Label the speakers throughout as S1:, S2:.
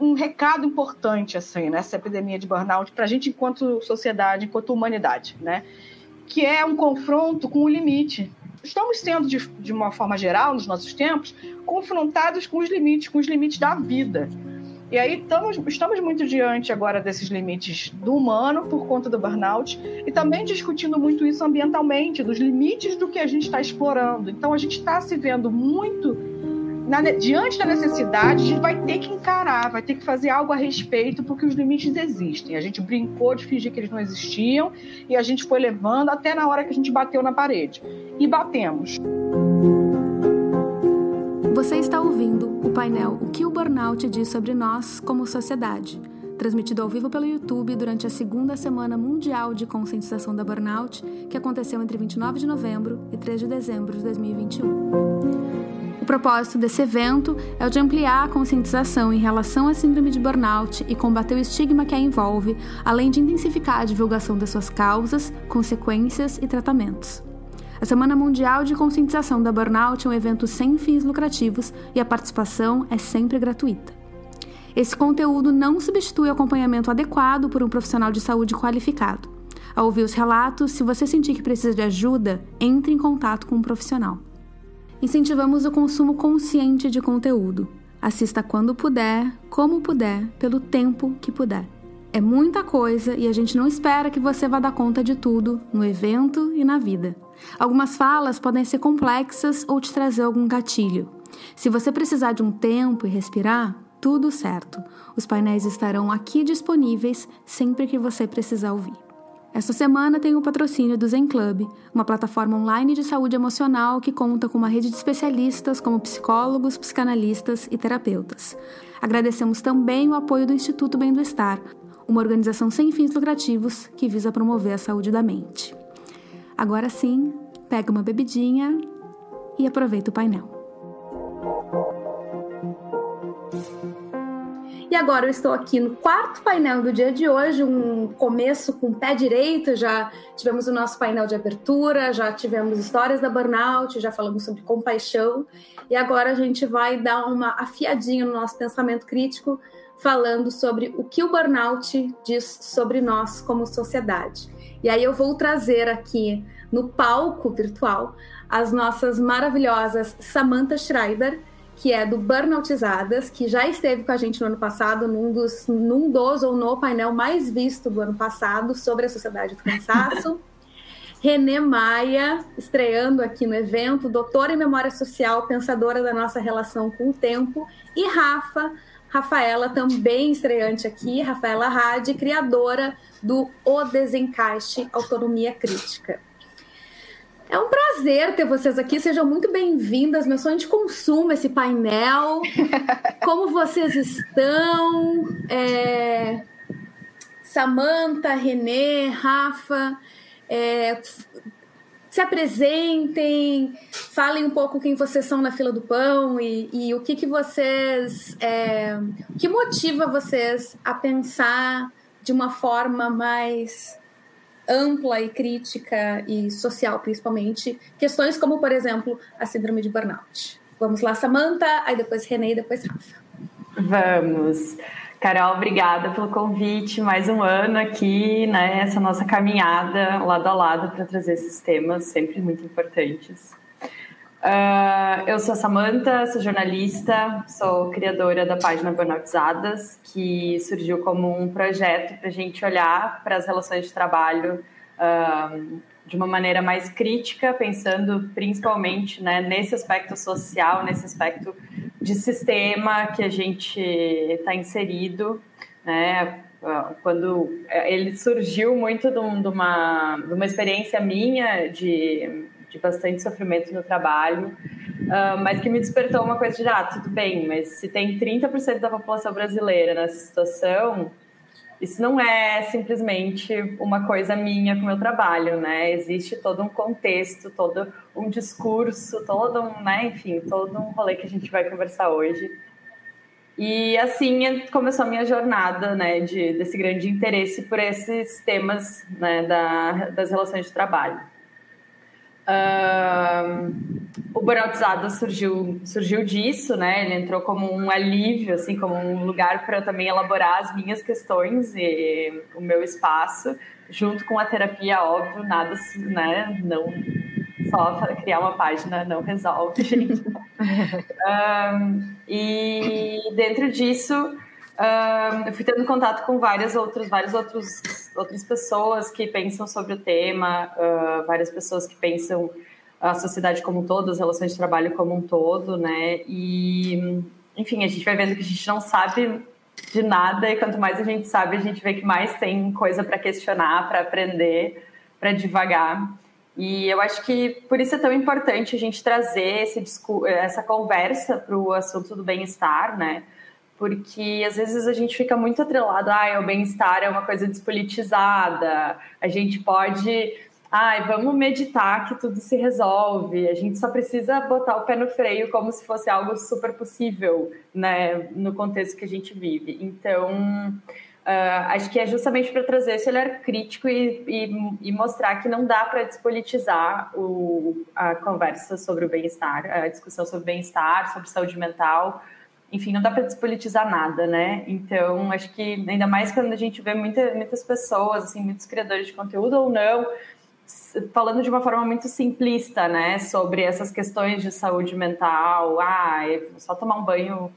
S1: um, recado importante assim nessa epidemia de burnout para a gente enquanto sociedade, enquanto humanidade, né? Que é um confronto com o limite. Estamos sendo, de, de uma forma geral, nos nossos tempos, confrontados com os limites, com os limites da vida. E aí estamos, estamos muito diante agora desses limites do humano por conta do burnout e também discutindo muito isso ambientalmente, dos limites do que a gente está explorando. Então a gente está se vendo muito na, diante da necessidade, a gente vai ter que encarar, vai ter que fazer algo a respeito, porque os limites existem. A gente brincou de fingir que eles não existiam e a gente foi levando até na hora que a gente bateu na parede. E batemos.
S2: Você está ouvindo o painel O que o Burnout diz sobre nós como sociedade, transmitido ao vivo pelo YouTube durante a segunda Semana Mundial de Conscientização da Burnout, que aconteceu entre 29 de novembro e 3 de dezembro de 2021. O propósito desse evento é o de ampliar a conscientização em relação à síndrome de burnout e combater o estigma que a envolve, além de intensificar a divulgação das suas causas, consequências e tratamentos. A Semana Mundial de Conscientização da Burnout é um evento sem fins lucrativos e a participação é sempre gratuita. Esse conteúdo não substitui o acompanhamento adequado por um profissional de saúde qualificado. Ao ouvir os relatos, se você sentir que precisa de ajuda, entre em contato com um profissional. Incentivamos o consumo consciente de conteúdo. Assista quando puder, como puder, pelo tempo que puder. É muita coisa e a gente não espera que você vá dar conta de tudo no evento e na vida. Algumas falas podem ser complexas ou te trazer algum gatilho. Se você precisar de um tempo e respirar, tudo certo. Os painéis estarão aqui disponíveis sempre que você precisar ouvir. Esta semana tem o patrocínio do Zen Club, uma plataforma online de saúde emocional que conta com uma rede de especialistas como psicólogos, psicanalistas e terapeutas. Agradecemos também o apoio do Instituto Bem do Estar, uma organização sem fins lucrativos que visa promover a saúde da mente. Agora sim, pega uma bebidinha e aproveita o painel. E agora eu estou aqui no quarto painel do dia de hoje, um começo com o pé direito. Já tivemos o nosso painel de abertura, já tivemos histórias da burnout, já falamos sobre compaixão. E agora a gente vai dar uma afiadinha no nosso pensamento crítico falando sobre o que o burnout diz sobre nós como sociedade. E aí eu vou trazer aqui no palco virtual as nossas maravilhosas Samantha Schreiber, que é do Burnoutizadas, que já esteve com a gente no ano passado, num dos, num dos ou no painel mais visto do ano passado sobre a sociedade do cansaço. Renê Maia, estreando aqui no evento, doutora em memória social, pensadora da nossa relação com o tempo, e Rafa, Rafaela, também estreante aqui, Rafaela Hadi, criadora do O Desencaixe Autonomia Crítica. É um prazer ter vocês aqui, sejam muito bem-vindas. Meu sonho de consumo esse painel. Como vocês estão? É... Samanta, Renê, Rafa, é se apresentem, falem um pouco quem vocês são na fila do pão e, e o que, que vocês. É, o que motiva vocês a pensar de uma forma mais ampla e crítica e social, principalmente, questões como, por exemplo, a síndrome de burnout. Vamos lá, Samantha, aí depois Renê e depois Rafa.
S3: Vamos. Carol, obrigada pelo convite. Mais um ano aqui, né? Essa nossa caminhada lado a lado para trazer esses temas sempre muito importantes. Uh, eu sou a Samanta, sou jornalista, sou criadora da página Burnoutizadas, que surgiu como um projeto para a gente olhar para as relações de trabalho uh, de uma maneira mais crítica, pensando principalmente né, nesse aspecto social, nesse aspecto de sistema que a gente está inserido, né? Quando ele surgiu muito de, uma, de uma experiência minha de, de bastante sofrimento no trabalho, uh, mas que me despertou uma coisa de, ah, tudo bem, mas se tem 30% da população brasileira nessa situação, isso não é simplesmente uma coisa minha com o meu trabalho, né? Existe todo um contexto, todo um discurso, todo um, né, enfim, todo um rolê que a gente vai conversar hoje. E assim começou a minha jornada, né, de, desse grande interesse por esses temas, né, da, das relações de trabalho. Uh, o Burnoutizado surgiu, surgiu disso, né? Ele entrou como um alívio, assim, como um lugar para também elaborar as minhas questões e o meu espaço, junto com a terapia, óbvio, nada, né? Não só criar uma página não resolve, gente. um, e dentro disso, eu fui tendo contato com várias outras, várias outros, outras pessoas que pensam sobre o tema, uh, várias pessoas que pensam a sociedade como um todo, as relações de trabalho como um todo, né? E, enfim, a gente vai vendo que a gente não sabe de nada e quanto mais a gente sabe, a gente vê que mais tem coisa para questionar, para aprender, para devagar. E eu acho que por isso é tão importante a gente trazer esse, essa conversa para o assunto do bem-estar, né? Porque às vezes a gente fica muito atrelado, ah, o bem-estar é uma coisa despolitizada, a gente pode ai, vamos meditar que tudo se resolve. A gente só precisa botar o pé no freio como se fosse algo super possível, né, no contexto que a gente vive. Então, uh, acho que é justamente para trazer esse olhar crítico e, e, e mostrar que não dá para despolitizar o, a conversa sobre o bem-estar, a discussão sobre bem-estar, sobre saúde mental. Enfim, não dá para despolitizar nada, né? Então, acho que ainda mais quando a gente vê muita, muitas pessoas, assim, muitos criadores de conteúdo ou não, falando de uma forma muito simplista, né, sobre essas questões de saúde mental, ah, é só tomar um banho,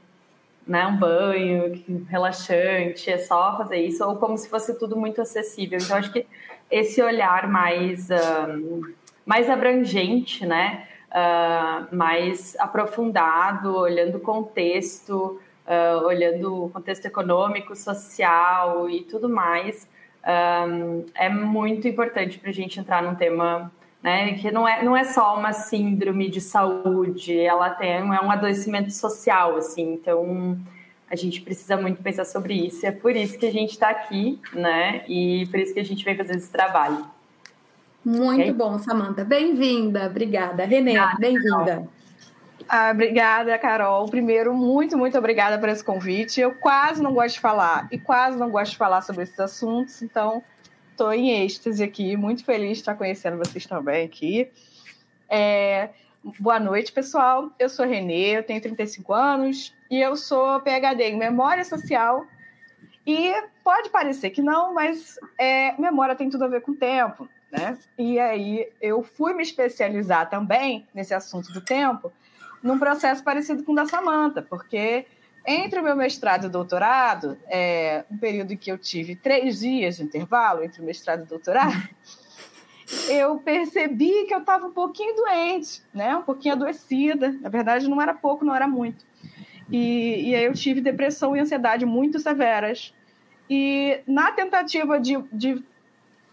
S3: né, um banho relaxante, é só fazer isso, ou como se fosse tudo muito acessível. Então, acho que esse olhar mais, um, mais abrangente, né, uh, mais aprofundado, olhando o contexto, uh, olhando o contexto econômico, social e tudo mais, um, é muito importante para a gente entrar num tema né, que não é, não é só uma síndrome de saúde, ela tem é um adoecimento social, assim, então a gente precisa muito pensar sobre isso, é por isso que a gente está aqui, né, e por isso que a gente vem fazer esse trabalho.
S2: Muito okay? bom, Samanta. Bem-vinda, obrigada. Renê, bem-vinda.
S1: Ah, obrigada, Carol. Primeiro, muito, muito obrigada por esse convite. Eu quase não gosto de falar e quase não gosto de falar sobre esses assuntos, então estou em êxtase aqui, muito feliz de estar conhecendo vocês também aqui. É, boa noite, pessoal. Eu sou Renê, eu tenho 35 anos e eu sou PhD em Memória Social. E pode parecer que não, mas é, memória tem tudo a ver com tempo, né? E aí eu fui me especializar também nesse assunto do tempo num processo parecido com o da Samanta, porque entre o meu mestrado e doutorado, é, um período em que eu tive três dias de intervalo entre o mestrado e o doutorado, eu percebi que eu estava um pouquinho doente, né? um pouquinho adoecida. Na verdade, não era pouco, não era muito. E, e aí eu tive depressão e ansiedade muito severas. E na tentativa de, de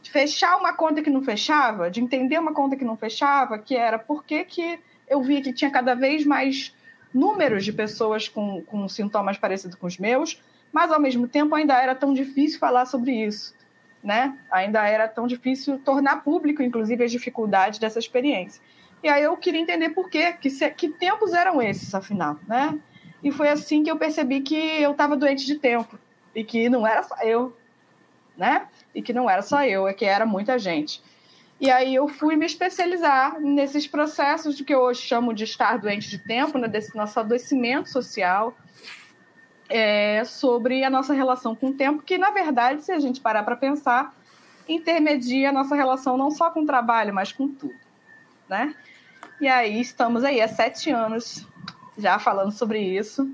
S1: fechar uma conta que não fechava, de entender uma conta que não fechava, que era por que, eu vi que tinha cada vez mais números de pessoas com, com sintomas parecidos com os meus, mas ao mesmo tempo ainda era tão difícil falar sobre isso, né? Ainda era tão difícil tornar público, inclusive, as dificuldades dessa experiência. E aí eu queria entender por quê, que, que tempos eram esses, afinal, né? E foi assim que eu percebi que eu estava doente de tempo e que não era só eu, né? E que não era só eu, é que era muita gente. E aí eu fui me especializar nesses processos de que eu hoje chamo de estar doente de tempo, né, desse nosso adoecimento social, é, sobre a nossa relação com o tempo, que na verdade, se a gente parar para pensar, intermedia a nossa relação não só com o trabalho, mas com tudo, né? E aí estamos aí há sete anos já falando sobre isso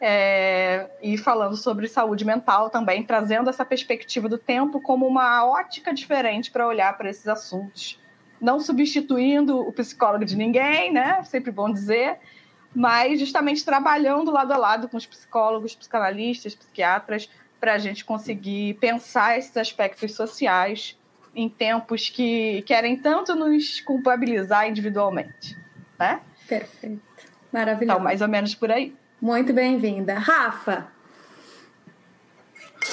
S1: é, e falando sobre saúde mental também, trazendo essa perspectiva do tempo como uma ótica diferente para olhar para esses assuntos. Não substituindo o psicólogo de ninguém, né? Sempre bom dizer, mas justamente trabalhando lado a lado com os psicólogos, psicanalistas, psiquiatras, para a gente conseguir pensar esses aspectos sociais em tempos que querem tanto nos culpabilizar individualmente, né?
S2: Perfeito. Maravilhoso.
S1: Então, mais ou menos por aí.
S2: Muito bem-vinda. Rafa.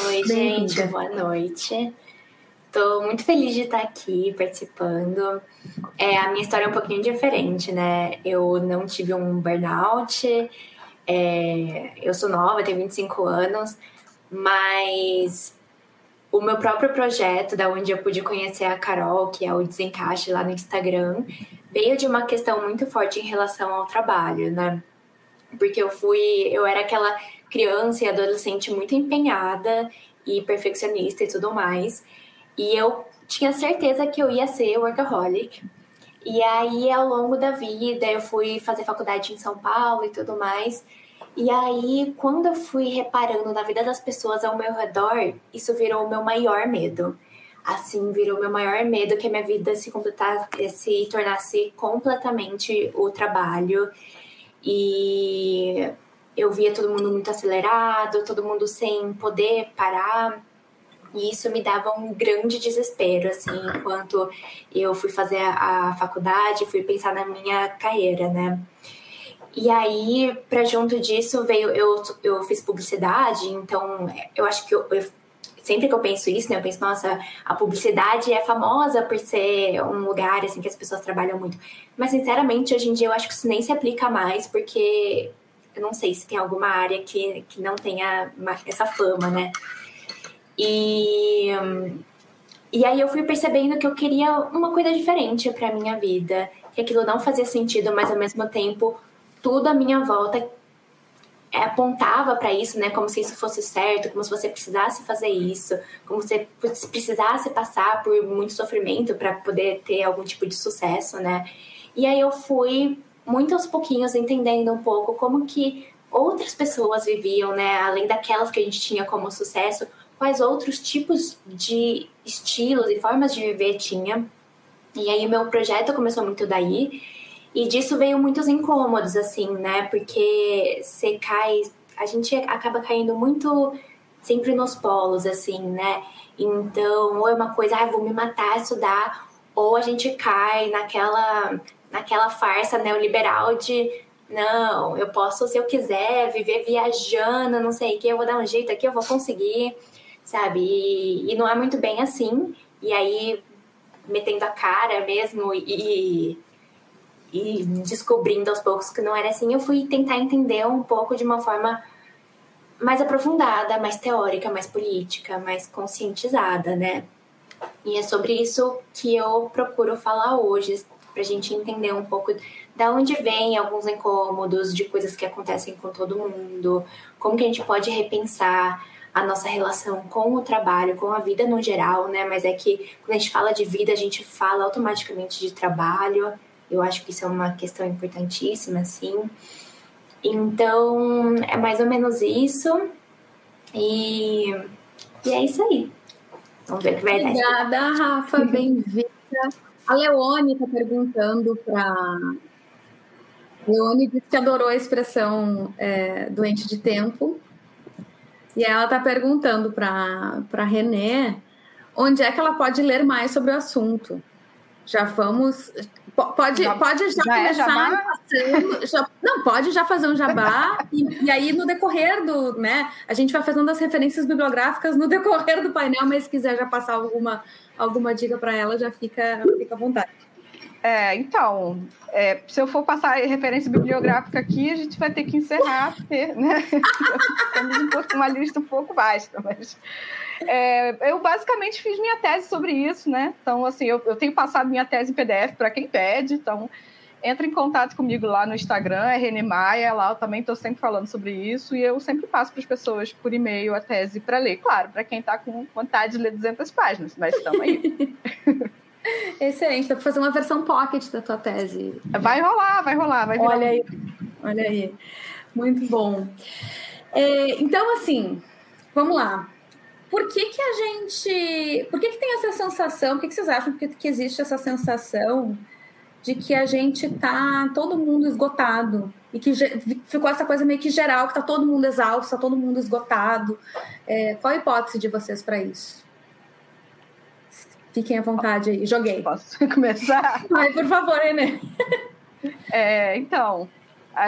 S4: Oi, gente, boa noite. Estou muito feliz de estar aqui participando. É, a minha história é um pouquinho diferente, né? Eu não tive um burnout, é, eu sou nova, tenho 25 anos, mas o meu próprio projeto, da onde eu pude conhecer a Carol, que é o Desencaixe lá no Instagram, veio de uma questão muito forte em relação ao trabalho, né? Porque eu fui, eu era aquela criança e adolescente muito empenhada e perfeccionista e tudo mais. E eu tinha certeza que eu ia ser workaholic. E aí, ao longo da vida, eu fui fazer faculdade em São Paulo e tudo mais. E aí, quando eu fui reparando na vida das pessoas ao meu redor, isso virou o meu maior medo. Assim, virou meu maior medo que a minha vida se se tornasse completamente o trabalho. E eu via todo mundo muito acelerado, todo mundo sem poder parar. E isso me dava um grande desespero, assim, enquanto eu fui fazer a, faculdade, fui pensar na minha carreira, né? E aí, para junto disso, veio. Eu, eu fiz publicidade, então eu acho que eu, eu, sempre que eu penso isso, né, eu penso, nossa, a publicidade é famosa por ser um lugar assim que as pessoas trabalham muito. Mas, sinceramente, hoje em dia eu acho que isso nem se aplica mais, porque eu não sei se tem alguma área que, que não tenha essa fama, né? E, e aí eu fui percebendo que eu queria uma coisa diferente para minha vida, que aquilo não fazia sentido, mas ao mesmo tempo tudo à minha volta apontava para isso, né? Como se isso fosse certo, como se você precisasse fazer isso, como se você precisasse passar por muito sofrimento para poder ter algum tipo de sucesso, né? E aí eu fui muito aos pouquinhos entendendo um pouco como que outras pessoas viviam, né? Além daquelas que a gente tinha como sucesso, quais outros tipos de estilos e formas de viver tinha. E aí meu projeto começou muito daí. E disso veio muitos incômodos, assim, né? Porque você cai. A gente acaba caindo muito sempre nos polos, assim, né? Então, ou é uma coisa, ah, vou me matar, estudar, ou a gente cai naquela, naquela farsa neoliberal de não, eu posso, se eu quiser, viver viajando, não sei o que, eu vou dar um jeito aqui, eu vou conseguir sabe? E, e, não é muito bem assim. E aí, metendo a cara mesmo e, e descobrindo aos poucos que não era assim, eu fui tentar entender um pouco de uma forma mais aprofundada, mais teórica, mais política, mais conscientizada, né? E é sobre isso que eu procuro falar hoje, pra gente entender um pouco da onde vem alguns incômodos, de coisas que acontecem com todo mundo, como que a gente pode repensar a nossa relação com o trabalho, com a vida no geral, né? Mas é que quando a gente fala de vida, a gente fala automaticamente de trabalho. Eu acho que isso é uma questão importantíssima, assim. Então, é mais ou menos isso. E, e é isso aí.
S2: Vamos ver o que vai dar. Obrigada, Rafa. Bem-vinda. A Leone está perguntando para. Leone disse que adorou a expressão é, doente de tempo. E ela está perguntando para a Renê onde é que ela pode ler mais sobre o assunto. Já vamos. Pode já, pode já, já começar é passando, já, não, pode já fazer um jabá, e, e, aí no decorrer do. Né, a gente vai fazendo as referências bibliográficas no decorrer do painel, mas se quiser já passar alguma, alguma dica para ela, já fica, fica à vontade.
S1: É, então, é, se eu for passar referência bibliográfica aqui, a gente vai ter que encerrar, porque, né? Temos um pouco, uma lista um pouco vasta, mas é, eu basicamente fiz minha tese sobre isso, né? Então, assim, eu, eu tenho passado minha tese em PDF para quem pede, então entra em contato comigo lá no Instagram, é Rene Maia, lá eu também estou sempre falando sobre isso e eu sempre passo para as pessoas por e-mail a tese para ler. Claro, para quem está com vontade de ler 200 páginas, mas estamos aí.
S2: Excelente, dá para fazer uma versão pocket da tua tese.
S1: Vai rolar, vai rolar, vai virar.
S2: Olha aí, olha aí. Muito bom. É, então, assim, vamos lá. Por que, que a gente. Por que, que tem essa sensação? Por que, que vocês acham que, que existe essa sensação de que a gente tá todo mundo esgotado? E que ficou essa coisa meio que geral, que tá todo mundo exausto, tá todo mundo esgotado. É, qual a hipótese de vocês para isso? Fiquem à vontade aí. Joguei.
S1: Posso começar?
S2: Ai, por favor, Renê.
S1: É, então,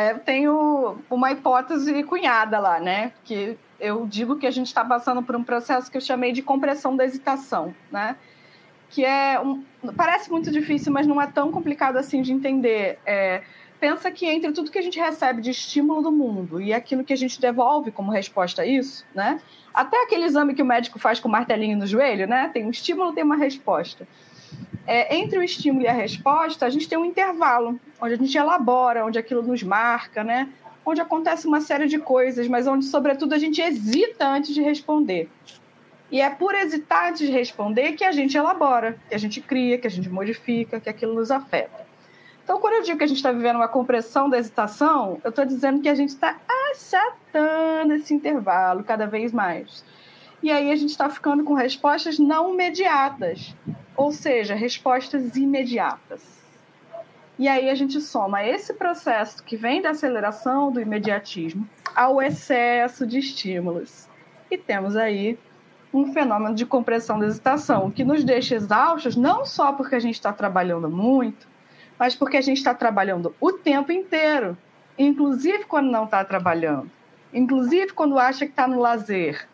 S1: eu tenho uma hipótese cunhada lá, né? Que eu digo que a gente está passando por um processo que eu chamei de compressão da hesitação, né? Que é um, parece muito difícil, mas não é tão complicado assim de entender. É, pensa que entre tudo que a gente recebe de estímulo do mundo e aquilo que a gente devolve como resposta a isso, né? Até aquele exame que o médico faz com o martelinho no joelho, né? Tem um estímulo, tem uma resposta. é, entre o estímulo e a resposta, a gente tem um intervalo, onde a gente elabora, onde aquilo nos marca, né? Onde acontece uma série de coisas, mas onde, sobretudo, a gente hesita antes de responder. E é por hesitar antes de responder que a gente elabora, que a gente cria, que a gente modifica, que aquilo nos afeta. Então, quando eu digo que a gente está vivendo uma compressão da hesitação, eu estou dizendo que a gente está achatando esse intervalo cada vez mais. E aí a gente está ficando com respostas não imediatas, ou seja, respostas imediatas. E aí a gente soma esse processo que vem da aceleração do imediatismo ao excesso de estímulos. E temos aí um fenômeno de compressão da hesitação, que nos deixa exaustos, não só porque a gente está trabalhando muito, mas porque a gente está trabalhando o tempo inteiro, inclusive quando não está trabalhando, inclusive quando acha que está no lazer,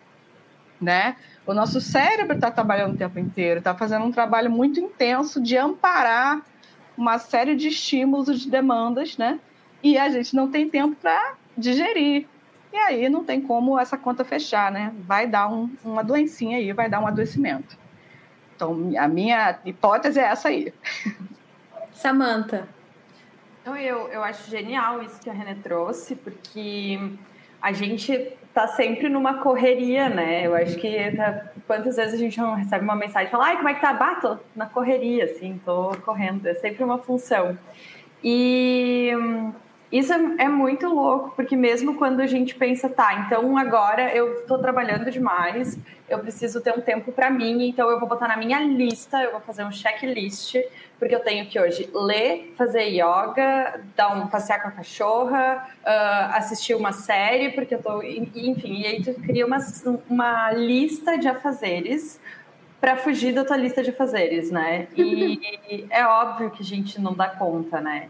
S1: né? O nosso cérebro está trabalhando o tempo inteiro, está fazendo um trabalho muito intenso de amparar uma série de estímulos, de demandas, né? E a gente não tem tempo para digerir. E aí não tem como essa conta fechar, né? Vai dar um, uma doencinha aí, vai dar um adoecimento. Então, a minha hipótese é essa aí.
S2: Samanta.
S3: Então, eu, eu acho genial isso que a René trouxe, porque a gente tá sempre numa correria, né? Eu acho que tá, quantas vezes a gente não recebe uma mensagem e fala, ai, como é que tá? Bato na correria, assim, tô correndo. É sempre uma função. E isso é, é, muito louco, porque mesmo quando a gente pensa, tá, então agora eu estou trabalhando demais, eu preciso ter um tempo para mim, então eu vou botar na minha lista, eu vou fazer um checklist, porque eu tenho que hoje ler, fazer yoga, dar um passear com a cachorra, uh, assistir uma série, porque eu tô, enfim, e aí tu cria uma, uma lista de afazeres para fugir da tua lista de afazeres, né? E é óbvio que a gente não dá conta, né?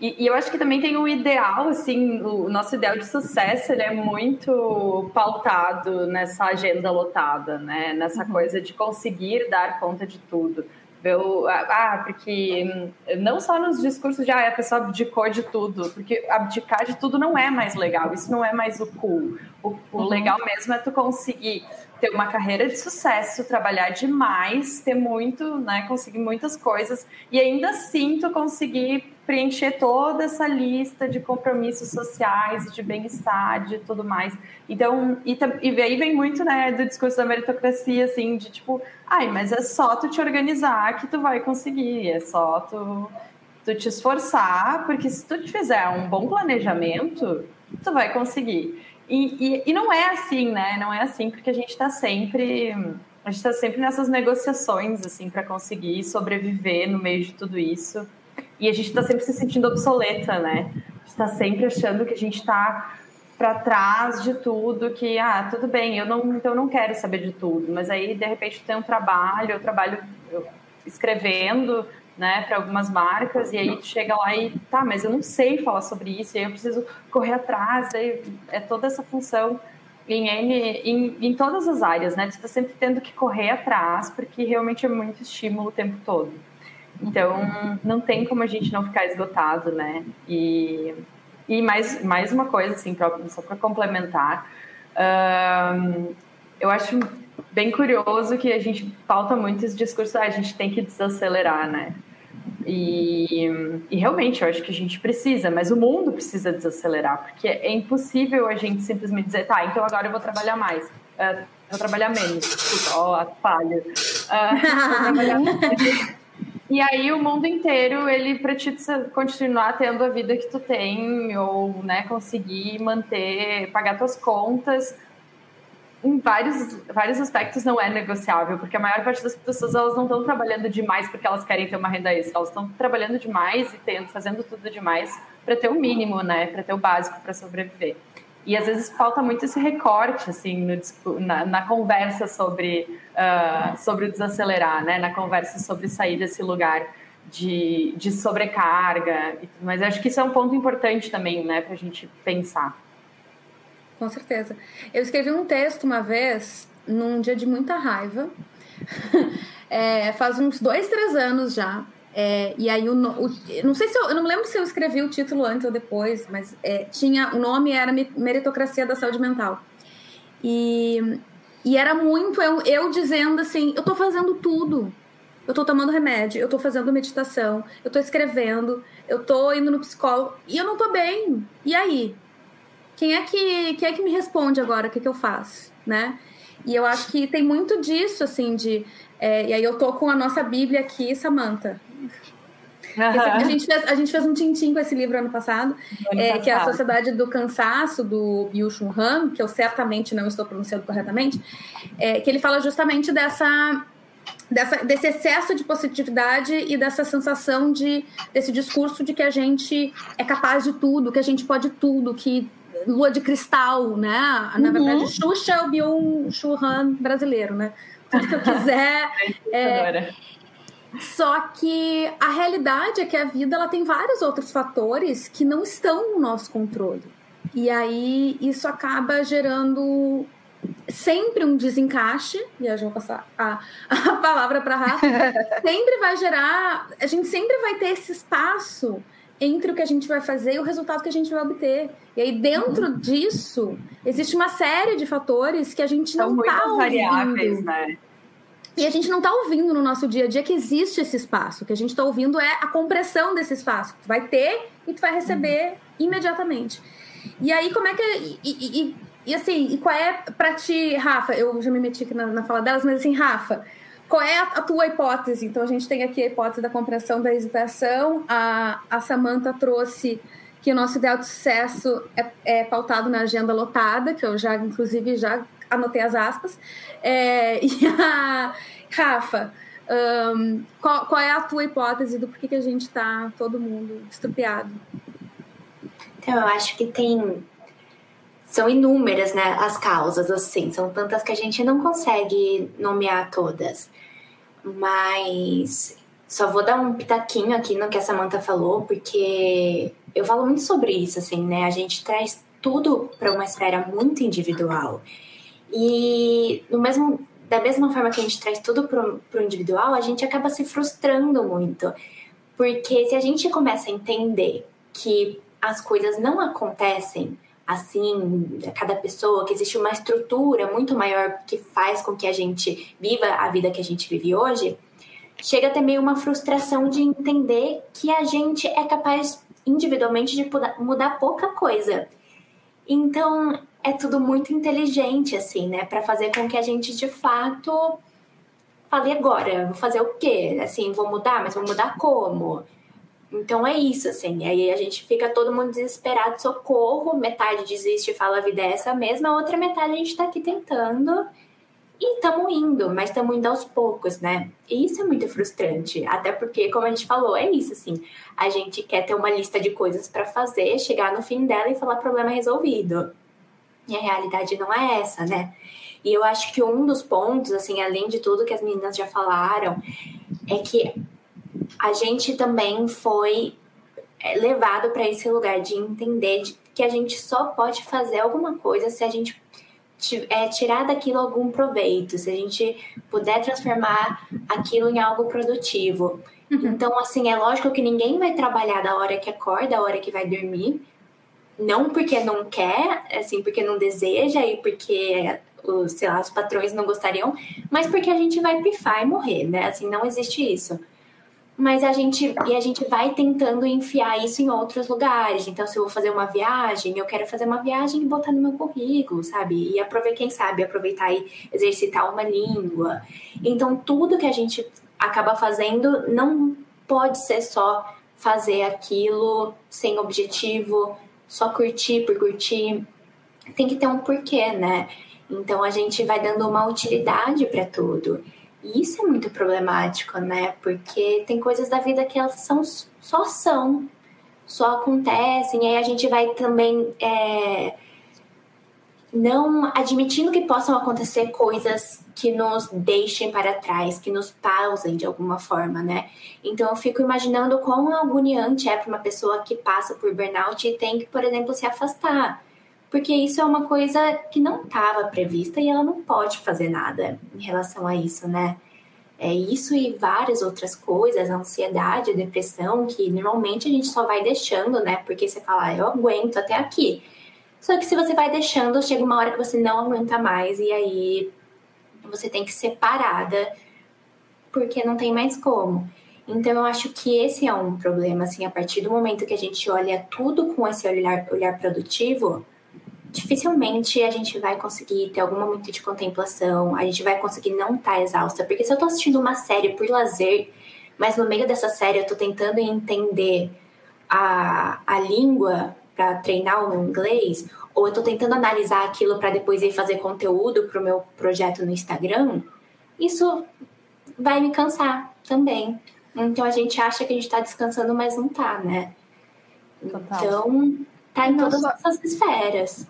S3: E, e, eu acho que também tem um ideal, assim, o nosso ideal de sucesso, ele é muito pautado nessa agenda lotada, né? Nessa uhum. coisa de conseguir dar conta de tudo. Eu, ah, porque não só nos discursos de ah, a pessoa abdicou de tudo, porque abdicar de tudo não é mais legal, isso não é mais o cool. O, o uhum. legal mesmo é tu conseguir ter uma carreira de sucesso, trabalhar demais, ter muito, né, conseguir muitas coisas e ainda assim tu conseguir preencher toda essa lista de compromissos sociais, de bem-estar, de tudo mais. Então, e, e aí vem muito, né, do discurso da meritocracia, assim, de tipo, ai, mas é só tu te organizar que tu vai conseguir, é só tu, tu te esforçar, porque se tu fizer um bom planejamento, tu vai conseguir. E, e, e não é assim, né? Não é assim, porque a gente está sempre. A gente está sempre nessas negociações, assim, para conseguir sobreviver no meio de tudo isso. E a gente está sempre se sentindo obsoleta, né? Está sempre achando que a gente está para trás de tudo, que, ah, tudo bem, eu não, então não quero saber de tudo, mas aí, de repente, tem um trabalho, eu trabalho escrevendo, né, para algumas marcas, e aí chega lá e, tá, mas eu não sei falar sobre isso, e aí eu preciso correr atrás, é toda essa função em, N, em, em todas as áreas, né, tu está sempre tendo que correr atrás, porque realmente é muito estímulo o tempo todo. Então, não tem como a gente não ficar esgotado, né? E, e mais, mais uma coisa, assim, pra, só para complementar, eu acho bem curioso que a gente pauta muito esse discurso, ah, a gente tem que desacelerar, né? E, e, realmente eu acho que a gente precisa, mas o mundo precisa desacelerar, porque é impossível a gente simplesmente dizer, tá, então agora eu vou trabalhar mais, uh, vou trabalhar menos, ó, a falha. Uh, vou trabalhar menos. E aí o mundo inteiro, ele para te continuar tendo a vida que tu tem ou, né, conseguir manter, pagar tuas contas, em vários, vários aspectos não é negociável, porque a maior parte das pessoas elas não estão trabalhando demais porque elas querem ter uma renda extra, elas estão trabalhando demais e tendo, fazendo tudo demais para ter o mínimo, né, para ter o básico para sobreviver. E às vezes falta muito esse recorte assim no, na, na, conversa sobre, uh, sobre o desacelerar, né? na conversa sobre sair desse lugar de, de sobrecarga. Mas acho que isso é um ponto importante também né? para a gente pensar.
S2: Com certeza. Eu escrevi um texto uma vez, num dia de muita raiva. é, faz uns dois, três anos já. É, e aí o, o, não sei se eu, eu, não lembro se eu escrevi o título antes ou depois, mas é, tinha o nome era meritocracia da saúde mental e, e era muito eu, eu dizendo assim, eu tô fazendo tudo, eu tô tomando remédio, eu tô fazendo meditação, eu tô escrevendo, eu tô indo no psicólogo e eu não tô bem. E aí? Quem é que, quem é que me responde agora? O que, que eu faço? Né? E eu acho que tem muito disso, assim, de. É, e aí eu tô com a nossa Bíblia aqui, Samantha. Uhum. A, gente fez, a gente fez um tintim com esse livro ano passado, ano é, passado. que é a Sociedade do Cansaço, do Byung Chun Han, que eu certamente não estou pronunciando corretamente, é, que ele fala justamente dessa dessa, desse excesso de positividade e dessa sensação de desse discurso de que a gente é capaz de tudo, que a gente pode tudo, que lua de cristal, né? Na uhum. verdade, Xuxa é o Byung Churran brasileiro, né? Tudo que eu quiser. é... Só que a realidade é que a vida ela tem vários outros fatores que não estão no nosso controle. E aí isso acaba gerando sempre um desencaixe, e eu já vou passar a, a palavra para a Rafa, sempre vai gerar, a gente sempre vai ter esse espaço entre o que a gente vai fazer e o resultado que a gente vai obter. E aí, dentro uhum. disso, existe uma série de fatores que a gente São não está ouvindo. variáveis, né? E a gente não está ouvindo no nosso dia a dia que existe esse espaço. O que a gente está ouvindo é a compressão desse espaço. Tu vai ter e tu vai receber uhum. imediatamente. E aí, como é que. E, e, e, assim, e qual é para ti, Rafa? Eu já me meti aqui na, na fala delas, mas assim, Rafa, qual é a, a, tua hipótese? Então, a gente tem aqui a hipótese da compreensão da hesitação. A, a Samanta trouxe que o nosso ideal de sucesso é, é, pautado na agenda lotada, que eu já, inclusive, já anotei as aspas. É, e a Rafa, um, qual, qual, é a tua hipótese do porquê que a gente está todo mundo estupiado?
S4: Então, eu acho que tem são inúmeras, né, as causas, assim, são tantas que a gente não consegue nomear todas. Mas só vou dar um pitaquinho aqui no que a Samantha falou, porque eu falo muito sobre isso, assim, né? A gente traz tudo para uma esfera muito individual. E no mesmo, da mesma forma que a gente traz tudo para o individual, a gente acaba se frustrando muito. Porque se a gente começa a entender que as coisas não acontecem assim, a cada pessoa, que existe uma estrutura muito maior que faz com que a gente viva a vida que a gente vive hoje, chega até meio uma frustração de entender que a gente é capaz individualmente de mudar pouca coisa. Então, é tudo muito inteligente, assim, né? Para fazer com que a gente, de fato, fale agora, vou fazer o quê? Assim, vou mudar, mas vou mudar como? Então é isso, assim. Aí a gente fica todo mundo desesperado, socorro, metade desiste e fala a vida é essa mesma, a outra metade a gente tá aqui tentando e estamos indo, mas estamos indo aos poucos, né? E isso é muito frustrante, até porque, como a gente falou, é isso, assim. A gente quer ter uma lista de coisas para fazer, chegar no fim dela e falar problema resolvido. E a realidade não é essa, né? E eu acho que um dos pontos, assim, além de tudo que as meninas já falaram, é que a gente também foi é, levado para esse lugar de entender que a gente só pode fazer alguma coisa se a gente é, tirar daquilo algum proveito, se a gente puder transformar aquilo em algo produtivo. Uhum. Então, assim, é lógico que ninguém vai trabalhar da hora que acorda, da hora que vai dormir. Não porque não quer, assim, porque não deseja e porque os, sei lá, os patrões não gostariam, mas porque a gente vai pifar e morrer, né? Assim, não existe isso mas a gente e a gente vai tentando enfiar isso em outros lugares. Então, se eu vou fazer uma viagem, eu quero fazer uma viagem e botar no meu currículo, sabe? E aproveitar, quem sabe, aproveitar e exercitar uma língua. Então, tudo que a gente acaba fazendo não pode ser só fazer aquilo sem objetivo, só curtir por curtir. Tem que ter um porquê, né? Então, a gente vai dando uma utilidade para tudo. E isso é muito problemático, né? Porque tem coisas da vida que elas são, só são, só acontecem, e aí a gente vai também é, não admitindo que possam acontecer coisas que nos deixem para trás, que nos pausem de alguma forma, né? Então eu fico imaginando quão agoniante é para uma pessoa que passa por burnout e tem que, por exemplo, se afastar porque isso é uma coisa que não estava prevista e ela não pode fazer nada em relação a isso, né? É isso e várias outras coisas, a ansiedade, a depressão, que normalmente a gente só vai deixando, né? Porque você fala, ah, eu aguento até aqui. Só que se você vai deixando, chega uma hora que você não aguenta mais e aí você tem que ser parada porque não tem mais como. Então eu acho que esse é um problema, assim, a partir do momento que a gente olha tudo com esse olhar, olhar produtivo, dificilmente a gente vai conseguir ter algum momento de contemplação, a gente vai conseguir não estar tá exausta. Porque se eu tô assistindo uma série por lazer, mas no meio dessa série eu tô tentando entender a, a língua para treinar o inglês, ou eu tô tentando analisar aquilo para depois ir fazer conteúdo para o meu projeto no Instagram, isso vai me cansar também. Então a gente acha que a gente está descansando, mas não tá, né? Total. Então, tá em todas só... essas esferas.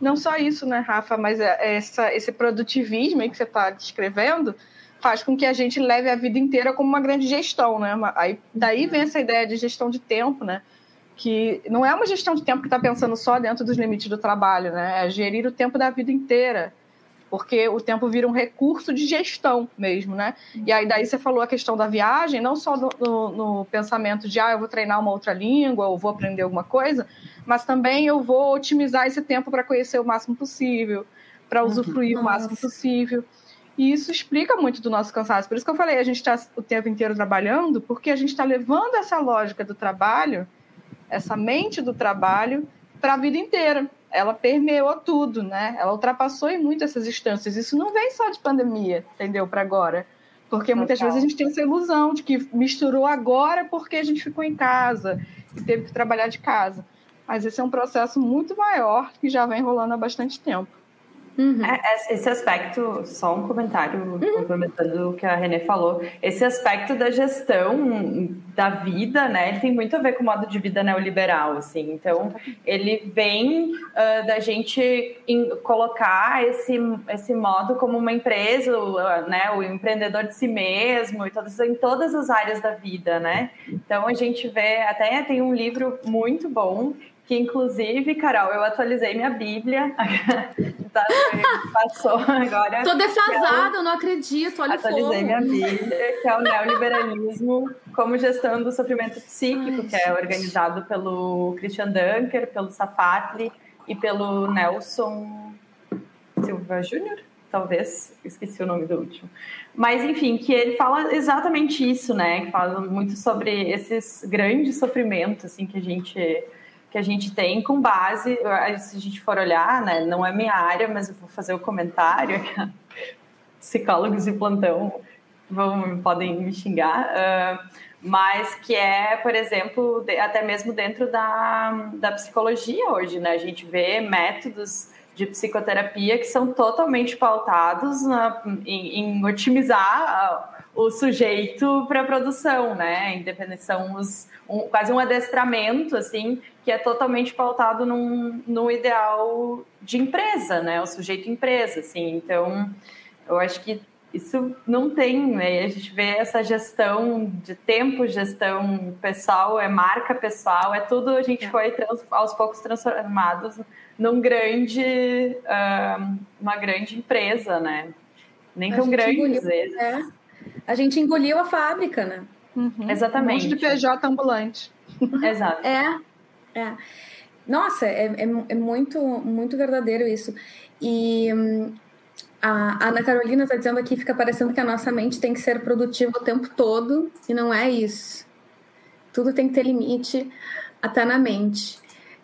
S1: Não só isso, né, Rafa, mas é, essa, esse produtivismo aí que você está descrevendo faz com que a gente leve a vida inteira como uma grande gestão, né? Aí, daí vem essa ideia de gestão de tempo, né? Que não é uma gestão de tempo que está pensando só dentro dos limites do trabalho, né? É gerir o tempo da vida inteira porque o tempo vira um recurso de gestão mesmo, né? E aí daí você falou a questão da viagem, não só no, no, no, pensamento de ah, eu vou treinar uma outra língua, ou vou aprender alguma coisa, mas também eu vou otimizar esse tempo para conhecer o máximo possível, para usufruir Nossa. o máximo possível. E isso explica muito do nosso cansaço. Por isso que eu falei, a gente está o tempo inteiro trabalhando, porque a gente está levando essa lógica do trabalho, essa mente do trabalho, para a vida inteira ela permeou tudo, né? Ela ultrapassou em muito essas instâncias. Isso não vem só de pandemia, entendeu? Para agora. Porque muitas vezes a gente tem essa ilusão de que misturou agora porque a gente ficou em casa e teve que trabalhar de casa. Mas esse é um processo muito maior que já vem rolando há bastante tempo.
S3: Uhum. É, esse aspecto, só um comentário uhum. complementando o que a Renê falou, esse aspecto da gestão da vida, né, ele tem muito a ver com o modo de vida neoliberal, assim, então ele vem uh, da gente colocar esse, esse modo como uma empresa, né, o empreendedor de si mesmo, e todas, em todas as áreas da vida, né, então a gente vê, até tem um livro muito bom que inclusive, Carol, eu atualizei minha Bíblia. tá, passou agora.
S2: Tô defasada, eu não acredito. Olha
S3: atualizei minha Bíblia, que é o neoliberalismo como gestão do sofrimento psíquico, Ai, que é organizado pelo Christian Dunker, pelo Safatli e pelo Nelson Silva Júnior talvez, esqueci o nome do último. Mas, enfim, que ele fala exatamente isso, né? Que fala muito sobre esses grandes sofrimentos, assim, que a gente que a gente tem com base, se a gente for olhar, né, não é minha área, mas eu vou fazer o comentário, psicólogos de plantão vão, podem me xingar, uh, mas que é, por exemplo, de, até mesmo dentro da, da psicologia hoje, né, a gente vê métodos de psicoterapia que são totalmente pautados na, em, em otimizar o sujeito para a produção, né? Independente são os, um, quase um adestramento assim que é totalmente pautado num, num ideal de empresa, né? O sujeito empresa, assim. Então, eu acho que isso não tem, né? A gente vê essa gestão de tempo, gestão pessoal, é marca pessoal, é tudo a gente é. foi aos poucos transformados num grande, uh, uma grande empresa, né? Nem tão grande às vezes. É.
S2: A gente engoliu a fábrica, né?
S3: Uhum. Exatamente.
S1: Um monte de PJ ambulante.
S3: Exato.
S2: É, é. Nossa, é, é, é, muito, muito verdadeiro isso. E hum, a Ana Carolina está dizendo aqui, fica parecendo que a nossa mente tem que ser produtiva o tempo todo, e não é isso. Tudo tem que ter limite até na mente.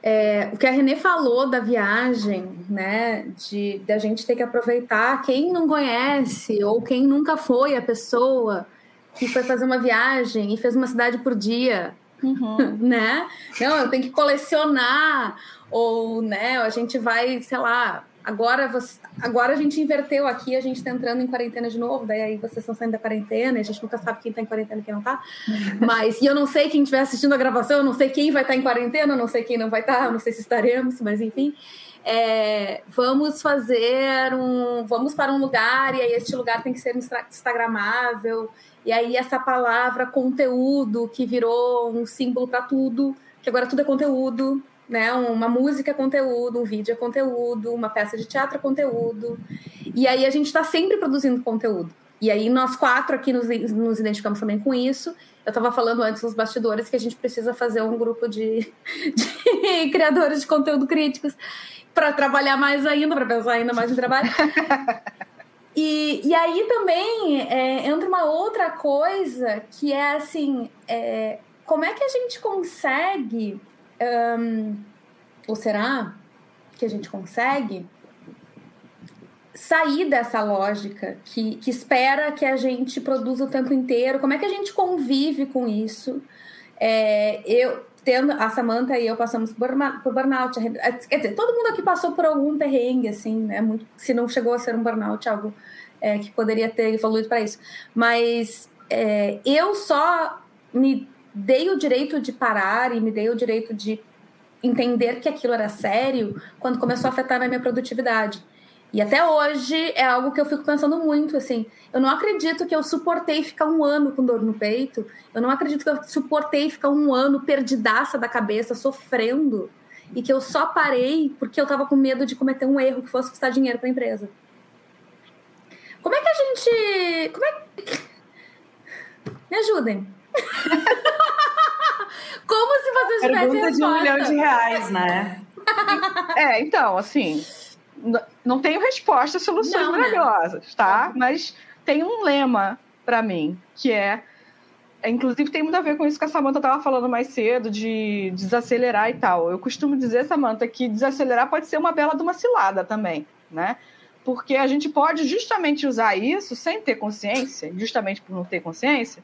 S2: É, o que a Renê falou da viagem, né, de, de a gente ter que aproveitar quem não conhece ou quem nunca foi a pessoa que foi fazer uma viagem e fez uma cidade por dia, uhum. né? Não, eu tenho que colecionar ou, né, a gente vai, sei lá, Agora, você, agora a gente inverteu aqui, a gente está entrando em quarentena de novo, daí aí vocês estão saindo da quarentena, a gente nunca sabe quem está em quarentena e quem não está. Mas, e eu não sei quem estiver assistindo a gravação, eu não sei quem vai estar tá em quarentena, eu não sei quem não vai estar, tá, não sei se estaremos, mas enfim. É, vamos fazer um. Vamos para um lugar, e aí este lugar tem que ser instagramável, e aí essa palavra conteúdo, que virou um símbolo para tudo, que agora tudo é conteúdo, né? Uma música é conteúdo, um vídeo é conteúdo, uma peça de teatro é conteúdo. E aí a gente está sempre produzindo conteúdo. E aí nós quatro aqui nos, nos identificamos também com isso. Eu estava falando antes nos bastidores que a gente precisa fazer um grupo de, de criadores de conteúdo críticos para trabalhar mais ainda, para pensar ainda mais em trabalho. E, e aí também é, entra uma outra coisa que é assim: é, como é que a gente consegue, um, ou será que a gente consegue, sair dessa lógica que, que espera que a gente produza o tempo inteiro? Como é que a gente convive com isso? É, eu tendo a Samantha e eu passamos por, por burnout. Quer dizer, todo mundo aqui passou por algum perrengue, assim, né? Muito, se não chegou a ser um burnout, algo é, que poderia ter evoluído para isso. Mas é, eu só me dei o direito de parar e me dei o direito de entender que aquilo era sério quando começou a afetar na minha produtividade. E até hoje é algo que eu fico pensando muito, assim. Eu não acredito que eu suportei ficar um ano com dor no peito. Eu não acredito que eu suportei ficar um ano perdidaça da cabeça, sofrendo. E que eu só parei porque eu tava com medo de cometer um erro que fosse custar dinheiro para a empresa. Como é que a gente. Como é... Me ajudem. Como se vocês tivessem
S3: Pergunta de um milhão de reais, né?
S1: é, então, assim não tenho respostas, soluções não, maravilhosas, tá? Mas tem um lema para mim, que é, é, Inclusive, tem muito a ver com isso que a Samanta estava falando mais cedo, de desacelerar e tal. Eu costumo dizer, Samanta, que desacelerar pode ser uma bela de uma cilada também, né? Porque a gente pode justamente usar isso sem ter consciência, justamente por não ter consciência,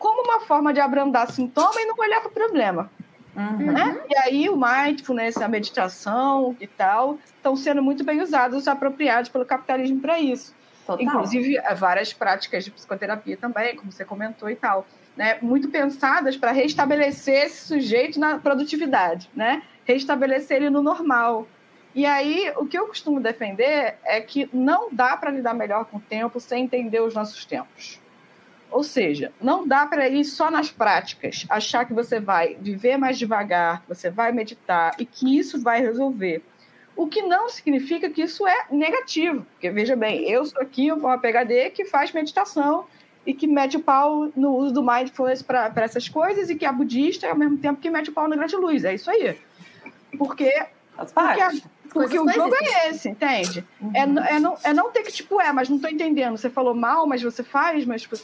S1: como uma forma de abrandar sintoma e não olhar para o problema. Uhum. Né? E aí o mindfulness, a meditação e tal, estão sendo muito bem usados, apropriados pelo capitalismo para isso. Total. Inclusive, várias práticas de psicoterapia também, como você comentou e tal. Né? Muito pensadas para restabelecer esse sujeito na produtividade, né? restabelecer ele no normal. E aí, o que eu costumo defender é que não dá para lidar melhor com o tempo sem entender os nossos tempos. Ou seja, não dá para ir só nas práticas, achar que você vai viver mais devagar, que você vai meditar e que isso vai resolver. O que não significa que isso é negativo. Porque, veja bem, eu sou aqui uma PHD que faz meditação e que mete o pau no uso do mindfulness para essas coisas e que é budista ao mesmo tempo que mete o pau no grande luz. É isso aí. Porque, porque, porque o jogo é esse, entende? Uhum. É, é, não, é não ter que, tipo, é, mas não estou entendendo. Você falou mal, mas você faz, mas. Tipo,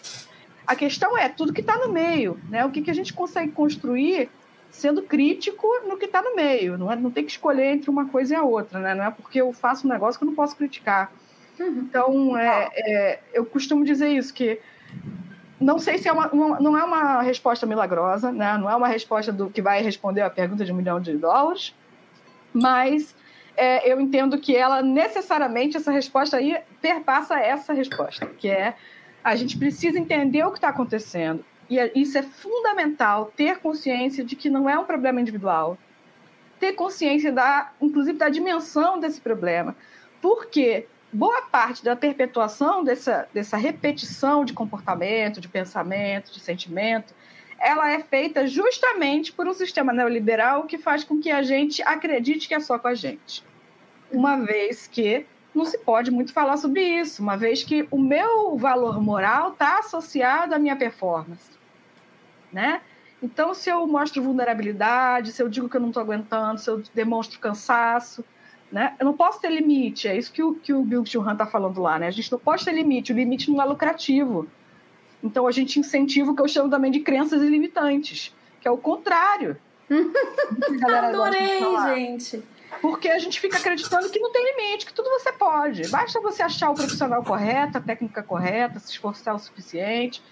S1: a questão é tudo que está no meio, né? O que, que a gente consegue construir sendo crítico no que está no meio. Não, é, não tem que escolher entre uma coisa e a outra, né? Não é porque eu faço um negócio que eu não posso criticar. Uhum. Então, é, é, eu costumo dizer isso, que não sei se é uma, uma, não é uma resposta milagrosa, né? não é uma resposta do que vai responder a pergunta de um milhão de dólares, mas é, eu entendo que ela necessariamente, essa resposta aí, perpassa essa resposta, que é a gente precisa entender o que está acontecendo. E é, isso é fundamental, ter consciência de que não é um problema individual. Ter consciência, da, inclusive, da dimensão desse problema. Porque boa parte da perpetuação dessa, dessa repetição de comportamento, de pensamento, de sentimento, ela é feita justamente por um sistema neoliberal que faz com que a gente acredite que é só com a gente. Uma vez que não se pode muito falar sobre isso, uma vez que o meu valor moral está associado à minha performance, né? Então, se eu mostro vulnerabilidade, se eu digo que eu não estou aguentando, se eu demonstro cansaço, né? Eu não posso ter limite, é isso que o, que o Bill Churran está falando lá, né? A gente não pode ter limite, o limite não é lucrativo. Então, a gente incentiva o que eu chamo também de crenças ilimitantes, que é o contrário.
S2: Adorei, gente!
S1: Porque a gente fica acreditando que não tem limite, que tudo você pode. Basta você achar o profissional correto, a técnica correta, se esforçar o suficiente.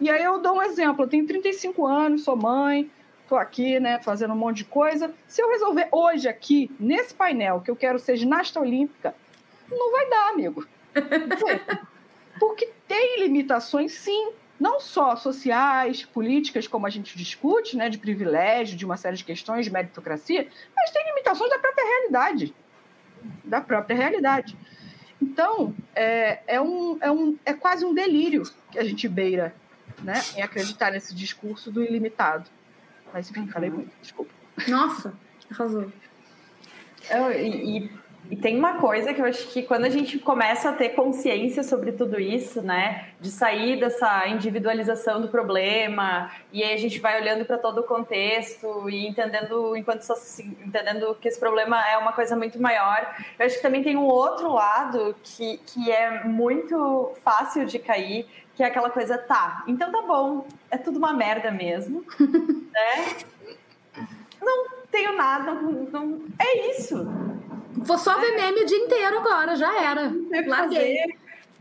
S1: E aí eu dou um exemplo. Eu tenho 35 anos, sou mãe, estou aqui, né, fazendo um monte de coisa. Se eu resolver hoje aqui, nesse painel, que eu quero ser ginasta olímpica, não vai dar, amigo. Porque tem limitações, sim não só sociais, políticas, como a gente discute, né, de privilégio, de uma série de questões de meritocracia, mas tem limitações da própria realidade. Da própria realidade. Então, é, é, um, é, um, é quase um delírio que a gente beira né, em acreditar nesse discurso do ilimitado. Mas, enfim, falei muito, desculpa.
S2: Nossa, arrasou.
S3: Eu, e, e E tem uma coisa que eu acho que quando a gente começa a ter consciência sobre tudo isso, né, de sair dessa individualização do problema, e aí a gente vai olhando para todo o contexto e entendendo enquanto entendendo que esse problema é uma coisa muito maior. Eu acho que também tem um outro lado que, que é muito fácil de cair, que é aquela coisa, tá, então tá bom, é tudo uma merda mesmo, né? Não tenho nada, não, não, é isso
S2: Vou só ver meme o dia inteiro agora, já era. Larguei.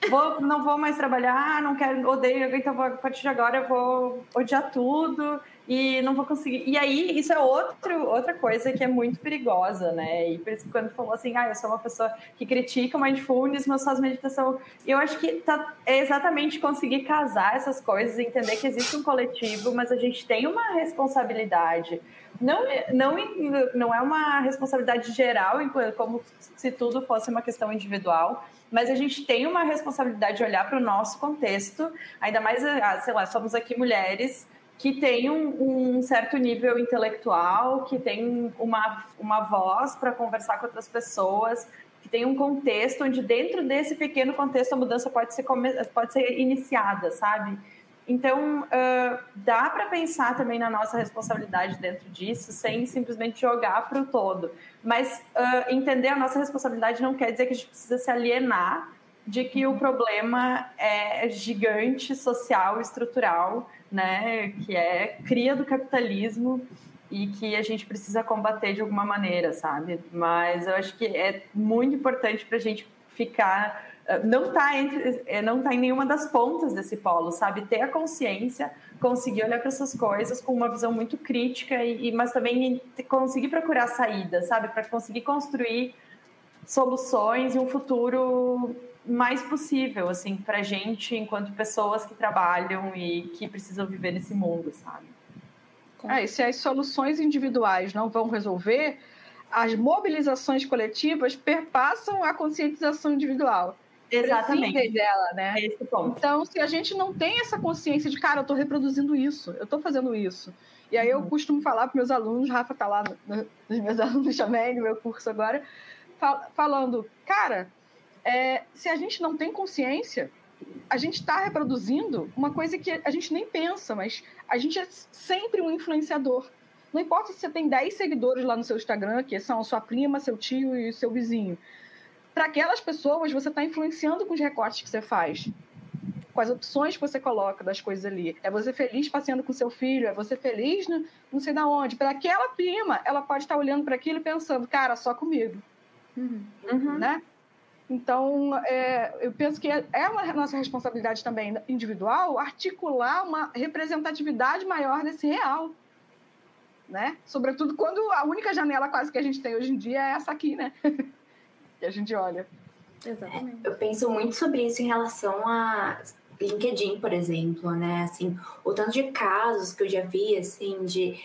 S3: Vou, não vou mais trabalhar, não quero, odeio, então a partir de agora eu vou odiar tudo e não vou conseguir. E aí, isso é outro, outra coisa que é muito perigosa, né? E por isso quando falou assim, ah, eu sou uma pessoa que critica o mindfulness, mas faz meditação, eu acho que tá, é exatamente conseguir casar essas coisas, entender que existe um coletivo, mas a gente tem uma responsabilidade não, não, não é uma responsabilidade geral, como se tudo fosse uma questão individual, mas a gente tem uma responsabilidade de olhar para o nosso contexto, ainda mais, ah, sei lá, somos aqui mulheres que têm um, um certo nível intelectual, que têm uma, uma voz para conversar com outras pessoas, que tem um contexto onde dentro desse pequeno contexto a mudança pode ser, pode ser iniciada, sabe? Então, uh, dá para pensar também na nossa responsabilidade dentro disso, sem simplesmente jogar para o todo. Mas uh, entender a nossa responsabilidade não quer dizer que a gente precisa se alienar de que o problema é gigante, social, estrutural, né? Que é cria do capitalismo e que a gente precisa combater de alguma maneira, sabe? Mas eu acho que é muito importante para a gente ficar não está é, não tá em nenhuma das pontas desse polo, sabe? Ter a consciência, conseguir olhar para essas coisas com uma visão muito crítica e, mas também conseguir procurar saída, sabe? Para conseguir construir soluções e um futuro mais possível, assim, para gente enquanto pessoas que trabalham e que precisam viver nesse mundo, sabe?
S1: É, e se as soluções individuais não vão resolver, as mobilizações coletivas perpassam a conscientização individual.
S3: Exatamente.
S1: dela, né?
S3: É esse ponto.
S1: Então, se a gente não tem essa consciência de, cara, eu estou reproduzindo isso, eu estou fazendo isso. E aí eu uhum. costumo falar para meus alunos, Rafa está lá no, nos meus alunos também, no meu curso agora, fal falando, cara, é, se a gente não tem consciência, a gente está reproduzindo uma coisa que a gente nem pensa, mas a gente é sempre um influenciador. Não importa se você tem 10 seguidores lá no seu Instagram, que são a sua prima, seu tio e seu vizinho para aquelas pessoas você está influenciando com os recortes que você faz, com as opções que você coloca das coisas ali. É você feliz passeando com seu filho, é você feliz no, não sei da onde. Para aquela prima, ela pode estar tá olhando para aquilo e pensando, cara, só comigo. Uhum. Uhum. Né? Então, é, eu penso que é, é uma nossa responsabilidade também individual articular uma representatividade maior desse real. Né? Sobretudo quando a única janela quase que a gente tem hoje em dia é essa aqui, né? que a gente olha.
S4: Exatamente. Eu penso muito sobre isso em relação a LinkedIn, por exemplo, né? Assim, o tanto de casos que eu já vi, assim, de,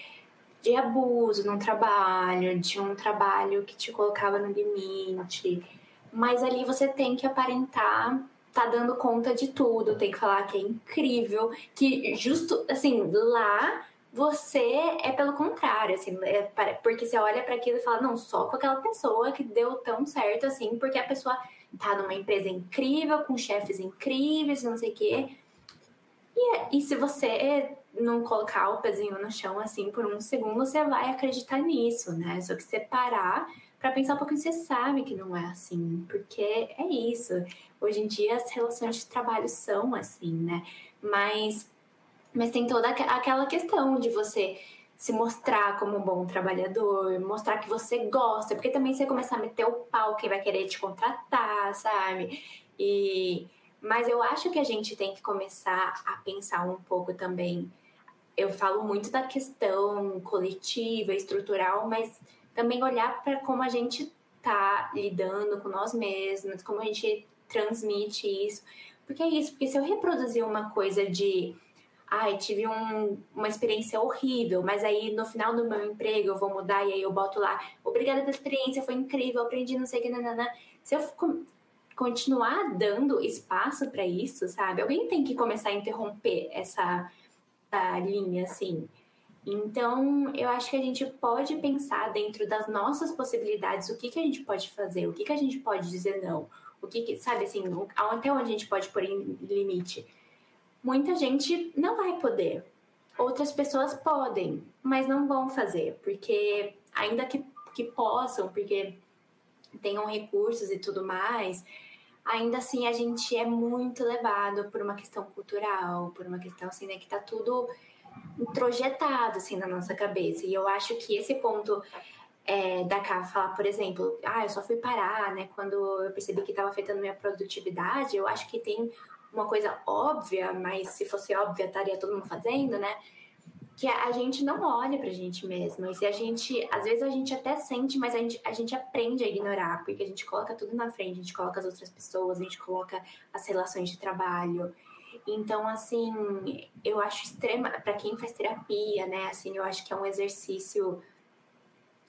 S4: de abuso no trabalho, de um trabalho que te colocava no limite. Mas ali você tem que aparentar tá dando conta de tudo, tem que falar que é incrível, que justo, assim, lá você é pelo contrário, assim, é, porque você olha para aquilo e fala, não, só com aquela pessoa que deu tão certo assim, porque a pessoa tá numa empresa incrível, com chefes incríveis, não sei o quê. E, e se você não colocar o pezinho no chão assim por um segundo, você vai acreditar nisso, né? Só que você parar para pensar um pouquinho, você sabe que não é assim, porque é isso. Hoje em dia as relações de trabalho são assim, né? Mas mas tem toda aquela questão de você se mostrar como um bom trabalhador, mostrar que você gosta, porque também você começar a meter o pau, quem vai querer te contratar, sabe? E mas eu acho que a gente tem que começar a pensar um pouco também. Eu falo muito da questão coletiva, estrutural, mas também olhar para como a gente tá lidando com nós mesmos, como a gente transmite isso. Porque é isso, porque se eu reproduzir uma coisa de ai, tive um, uma experiência horrível, mas aí no final do meu emprego eu vou mudar e aí eu boto lá, obrigada pela experiência, foi incrível, aprendi não sei o que, nanana. Se eu continuar dando espaço para isso, sabe? Alguém tem que começar a interromper essa, essa linha, assim. Então, eu acho que a gente pode pensar dentro das nossas possibilidades o que, que a gente pode fazer, o que, que a gente pode dizer não, o que, que sabe assim, até onde a gente pode pôr em limite. Muita gente não vai poder, outras pessoas podem, mas não vão fazer, porque ainda que, que possam, porque tenham recursos e tudo mais, ainda assim a gente é muito levado por uma questão cultural, por uma questão assim, né, que tá tudo introjetado assim na nossa cabeça. E eu acho que esse ponto é, da Cá falar, por exemplo, ah, eu só fui parar, né, quando eu percebi que estava afetando minha produtividade, eu acho que tem uma coisa óbvia, mas se fosse óbvia estaria todo mundo fazendo, né? Que a gente não olha pra gente mesma. E se a gente, às vezes a gente até sente, mas a gente, a gente aprende a ignorar, porque a gente coloca tudo na frente, a gente coloca as outras pessoas, a gente coloca as relações de trabalho. Então, assim, eu acho extrema, para quem faz terapia, né, assim, eu acho que é um exercício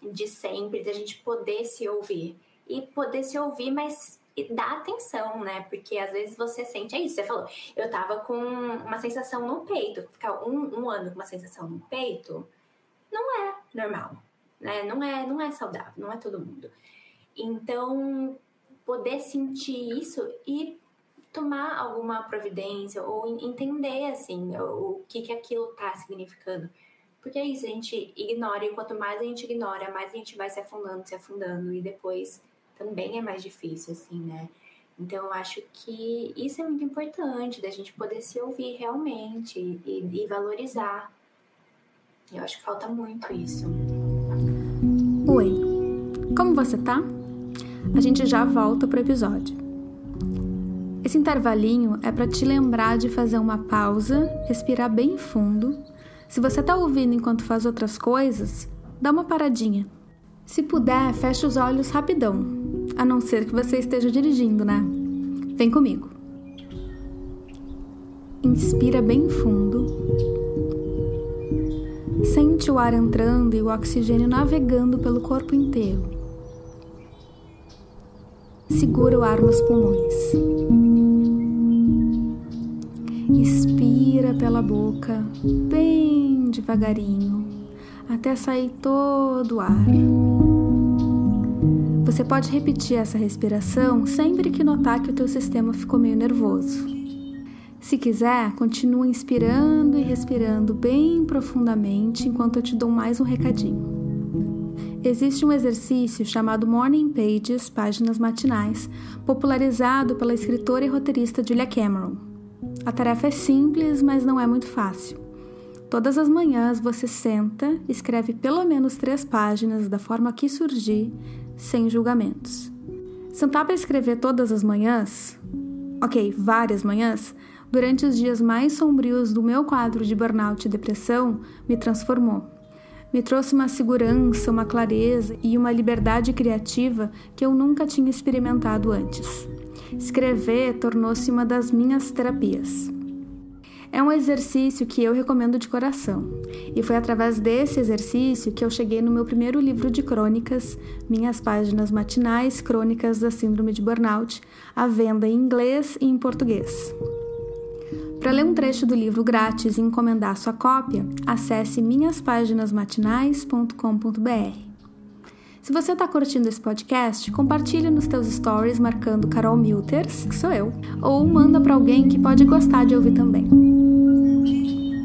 S4: de sempre, da gente poder se ouvir. E poder se ouvir, mas dar atenção, né? Porque às vezes você sente, é isso, você falou, eu tava com uma sensação no peito, ficar um, um ano com uma sensação no peito, não é normal, né? Não é, não é saudável, não é todo mundo. Então, poder sentir isso e tomar alguma providência ou entender, assim, o, o que, que aquilo tá significando. Porque é isso, a gente ignora e quanto mais a gente ignora, mais a gente vai se afundando, se afundando e depois também é mais difícil, assim, né? Então, eu acho que isso é muito importante, da gente poder se ouvir realmente e, e valorizar. Eu acho que falta muito isso.
S2: Oi, como você tá? A gente já volta pro episódio. Esse intervalinho é para te lembrar de fazer uma pausa, respirar bem fundo. Se você tá ouvindo enquanto faz outras coisas, dá uma paradinha. Se puder, feche os olhos rapidão a não ser que você esteja dirigindo, né? Vem comigo. Inspira bem fundo. Sente o ar entrando e o oxigênio navegando pelo corpo inteiro. Segura o ar nos pulmões. Expira pela boca, bem devagarinho, até sair todo o ar. Você pode repetir essa respiração sempre que notar que o teu sistema ficou meio nervoso. Se quiser, continue inspirando e respirando bem profundamente enquanto eu te dou mais um recadinho. Existe um exercício chamado Morning Pages, páginas matinais, popularizado pela escritora e roteirista Julia Cameron. A tarefa é simples, mas não é muito fácil. Todas as manhãs você senta, escreve pelo menos três páginas da forma que surgir, sem julgamentos. Sentar para escrever todas as manhãs, ok, várias manhãs, durante os dias mais sombrios do meu quadro de burnout e depressão, me transformou. Me trouxe uma segurança, uma clareza e uma liberdade criativa que eu nunca tinha experimentado antes. Escrever tornou-se uma das minhas terapias. É um exercício que eu recomendo de coração, e foi através desse exercício que eu cheguei no meu primeiro livro de crônicas, Minhas Páginas Matinais Crônicas da Síndrome de Burnout, à venda em inglês e em português. Para ler um trecho do livro grátis e encomendar sua cópia, acesse minhaspaginasmatinais.com.br. Se você está curtindo esse podcast, compartilhe nos teus stories marcando Carol Milters, que sou eu, ou manda para alguém que pode gostar de ouvir também.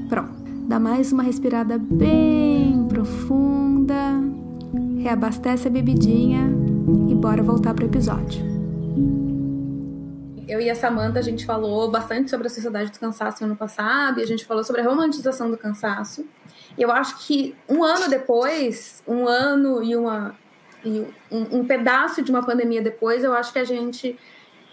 S2: Pronto, dá mais uma respirada bem profunda, reabastece a bebidinha e bora voltar para o episódio. Eu e a Samantha, a gente falou bastante sobre a sociedade do cansaço no ano passado e a gente falou sobre a romantização do cansaço. Eu acho que um ano depois, um ano e uma e um, um, pedaço de uma pandemia depois, eu acho que a gente,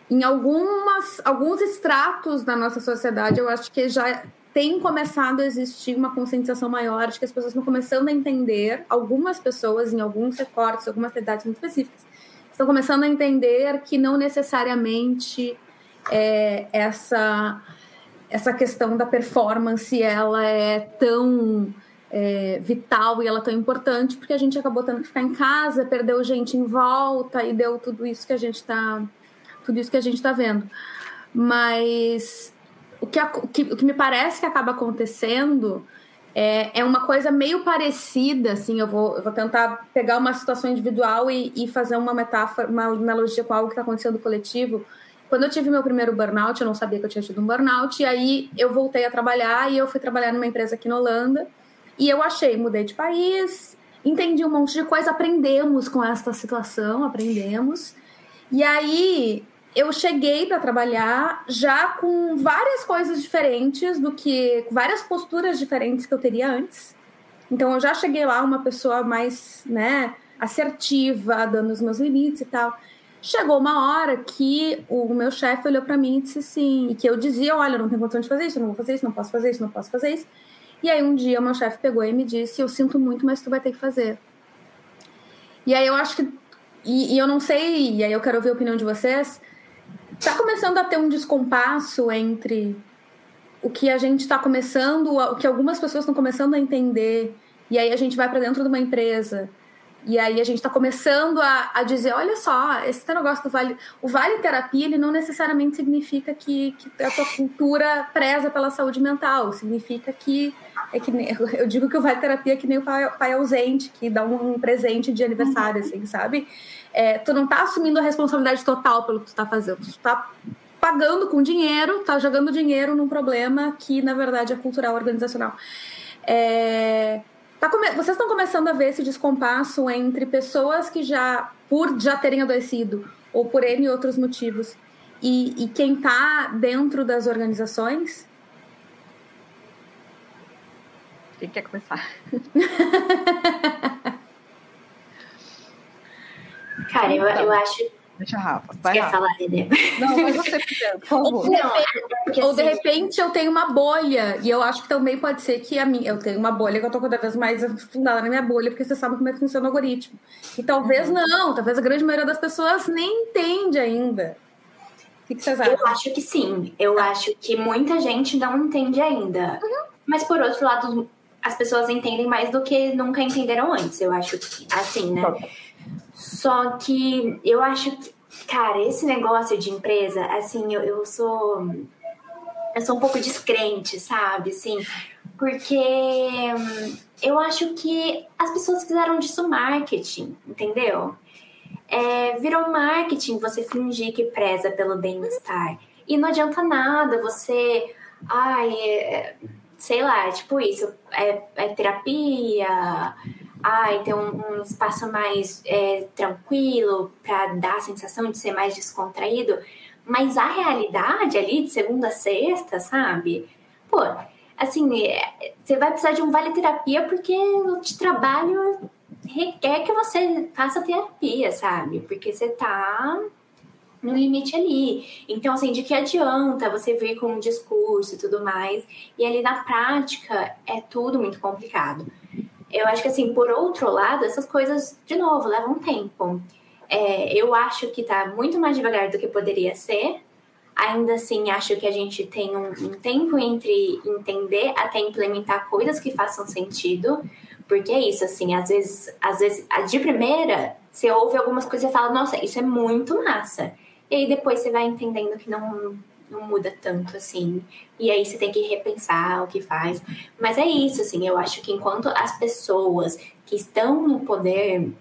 S2: em algumas, alguns estratos da nossa sociedade, eu acho que já tem começado a existir uma conscientização maior de que as pessoas estão começando a entender, algumas pessoas em alguns recortes, algumas cidades muito específicas, estão começando a entender que não necessariamente é, essa essa questão da performance ela é tão é, vital e ela tão importante, porque a gente acabou tendo que ficar em casa, perdeu gente em volta e deu tudo isso que a gente está tudo isso que a gente está vendo. Mas o que, o que, o que me parece que acaba acontecendo é, é uma coisa meio parecida, assim, eu vou, eu vou tentar pegar uma situação individual e, e fazer uma metáfora, uma analogia com algo que está acontecendo coletivo. Quando eu tive meu primeiro burnout, eu não sabia que eu tinha tido um burnout, e aí eu voltei a trabalhar e eu fui trabalhar numa empresa aqui na Holanda. E eu achei, mudei de país, entendi um monte de coisa, aprendemos com esta situação, aprendemos. E aí eu cheguei para trabalhar já com várias coisas diferentes do que várias posturas diferentes que eu teria antes. Então eu já cheguei lá uma pessoa mais, né, assertiva, dando os meus limites e tal. Chegou uma hora que o meu chefe olhou para mim e disse assim, e que eu dizia, olha, não tenho condição de fazer isso, não vou fazer isso, não posso fazer isso, não posso fazer isso. E aí um dia meu chefe pegou e me disse, eu sinto muito, mas tu vai ter que fazer. E aí eu acho que e, e eu não sei, e aí eu quero ouvir a opinião de vocês, tá começando a ter um descompasso entre o que a gente está começando, o que algumas pessoas estão começando a entender, e aí a gente vai para dentro de uma empresa e aí a gente está começando a, a, dizer, olha só, esse negócio do vale, o vale terapia, ele não necessariamente significa que, que a tua cultura preza pela saúde mental, significa que é que eu digo que o vale terapia é que nem o pai, pai ausente que dá um, um presente de aniversário, assim, sabe? É, tu não tá assumindo a responsabilidade total pelo que tu tá fazendo, tu tá pagando com dinheiro, tá jogando dinheiro num problema que na verdade é cultural organizacional. É, Tá come... Vocês estão começando a ver esse descompasso entre pessoas que já, por já terem adoecido, ou por N outros motivos, e, e quem está dentro das organizações?
S1: Quem quer começar?
S4: Cara, eu, eu acho
S1: Deixa a Rafa. Vai
S4: Quer falar, Dedê?
S1: Não, mas você por favor.
S2: Ou de, repente, ou de assim- repente eu tenho uma bolha, e eu acho que também pode ser que a minha, eu tenho uma bolha que eu tô cada vez mais fundada na minha bolha, porque você sabe como é que funciona o algoritmo. E talvez uhum. não, talvez a grande maioria das pessoas nem entende ainda. O que, que vocês acham?
S4: Eu acho que sim. Eu tá. acho que muita gente não entende ainda. Uhum. Mas por outro lado, as pessoas entendem mais do que nunca entenderam antes. Eu acho que assim, né? Tá. Só que eu acho que, cara, esse negócio de empresa, assim, eu, eu sou. Eu sou um pouco descrente, sabe? Assim, porque hum, eu acho que as pessoas fizeram disso marketing, entendeu? É, virou marketing você fingir que preza pelo bem-estar. E não adianta nada você. Ai, é, sei lá, tipo isso, é, é terapia ai, ter um, um espaço mais é, tranquilo para dar a sensação de ser mais descontraído, mas a realidade ali de segunda a sexta, sabe? Pô, assim, é, você vai precisar de um vale terapia porque o trabalho requer que você faça terapia, sabe? Porque você tá no limite ali. Então, assim, de que adianta você vir com um discurso e tudo mais, e ali na prática é tudo muito complicado. Eu acho que, assim, por outro lado, essas coisas, de novo, levam tempo. É, eu acho que tá muito mais devagar do que poderia ser. Ainda assim, acho que a gente tem um, um tempo entre entender até implementar coisas que façam sentido. Porque é isso, assim, às vezes, às vezes, de primeira, você ouve algumas coisas e fala, nossa, isso é muito massa. E aí depois você vai entendendo que não, não muda tanto assim. E aí você tem que repensar o que faz. Mas é isso, assim, eu acho que enquanto as pessoas que estão no poder,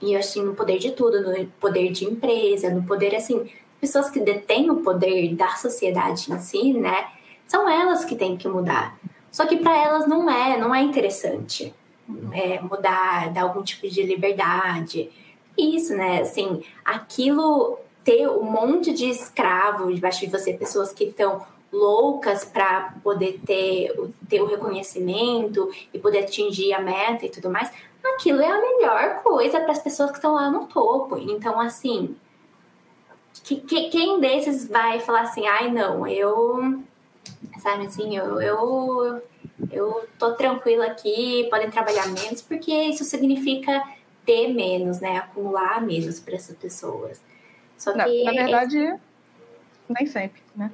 S4: e assim, no poder de tudo, no poder de empresa, no poder, assim, pessoas que detêm o poder da sociedade em si, né? São elas que têm que mudar. Só que para elas não é, não é interessante é, mudar, dar algum tipo de liberdade. Isso, né? Assim, aquilo ter um monte de escravos debaixo de você, pessoas que estão loucas para poder ter, ter o reconhecimento e poder atingir a meta e tudo mais, aquilo é a melhor coisa para as pessoas que estão lá no topo. Então, assim, que, que, quem desses vai falar assim, ai não, eu, sabe assim, eu, eu, eu tô tranquila aqui, podem trabalhar menos, porque isso significa ter menos, né? Acumular menos para essas pessoas.
S1: Só que. Na, na verdade, nem sempre, né?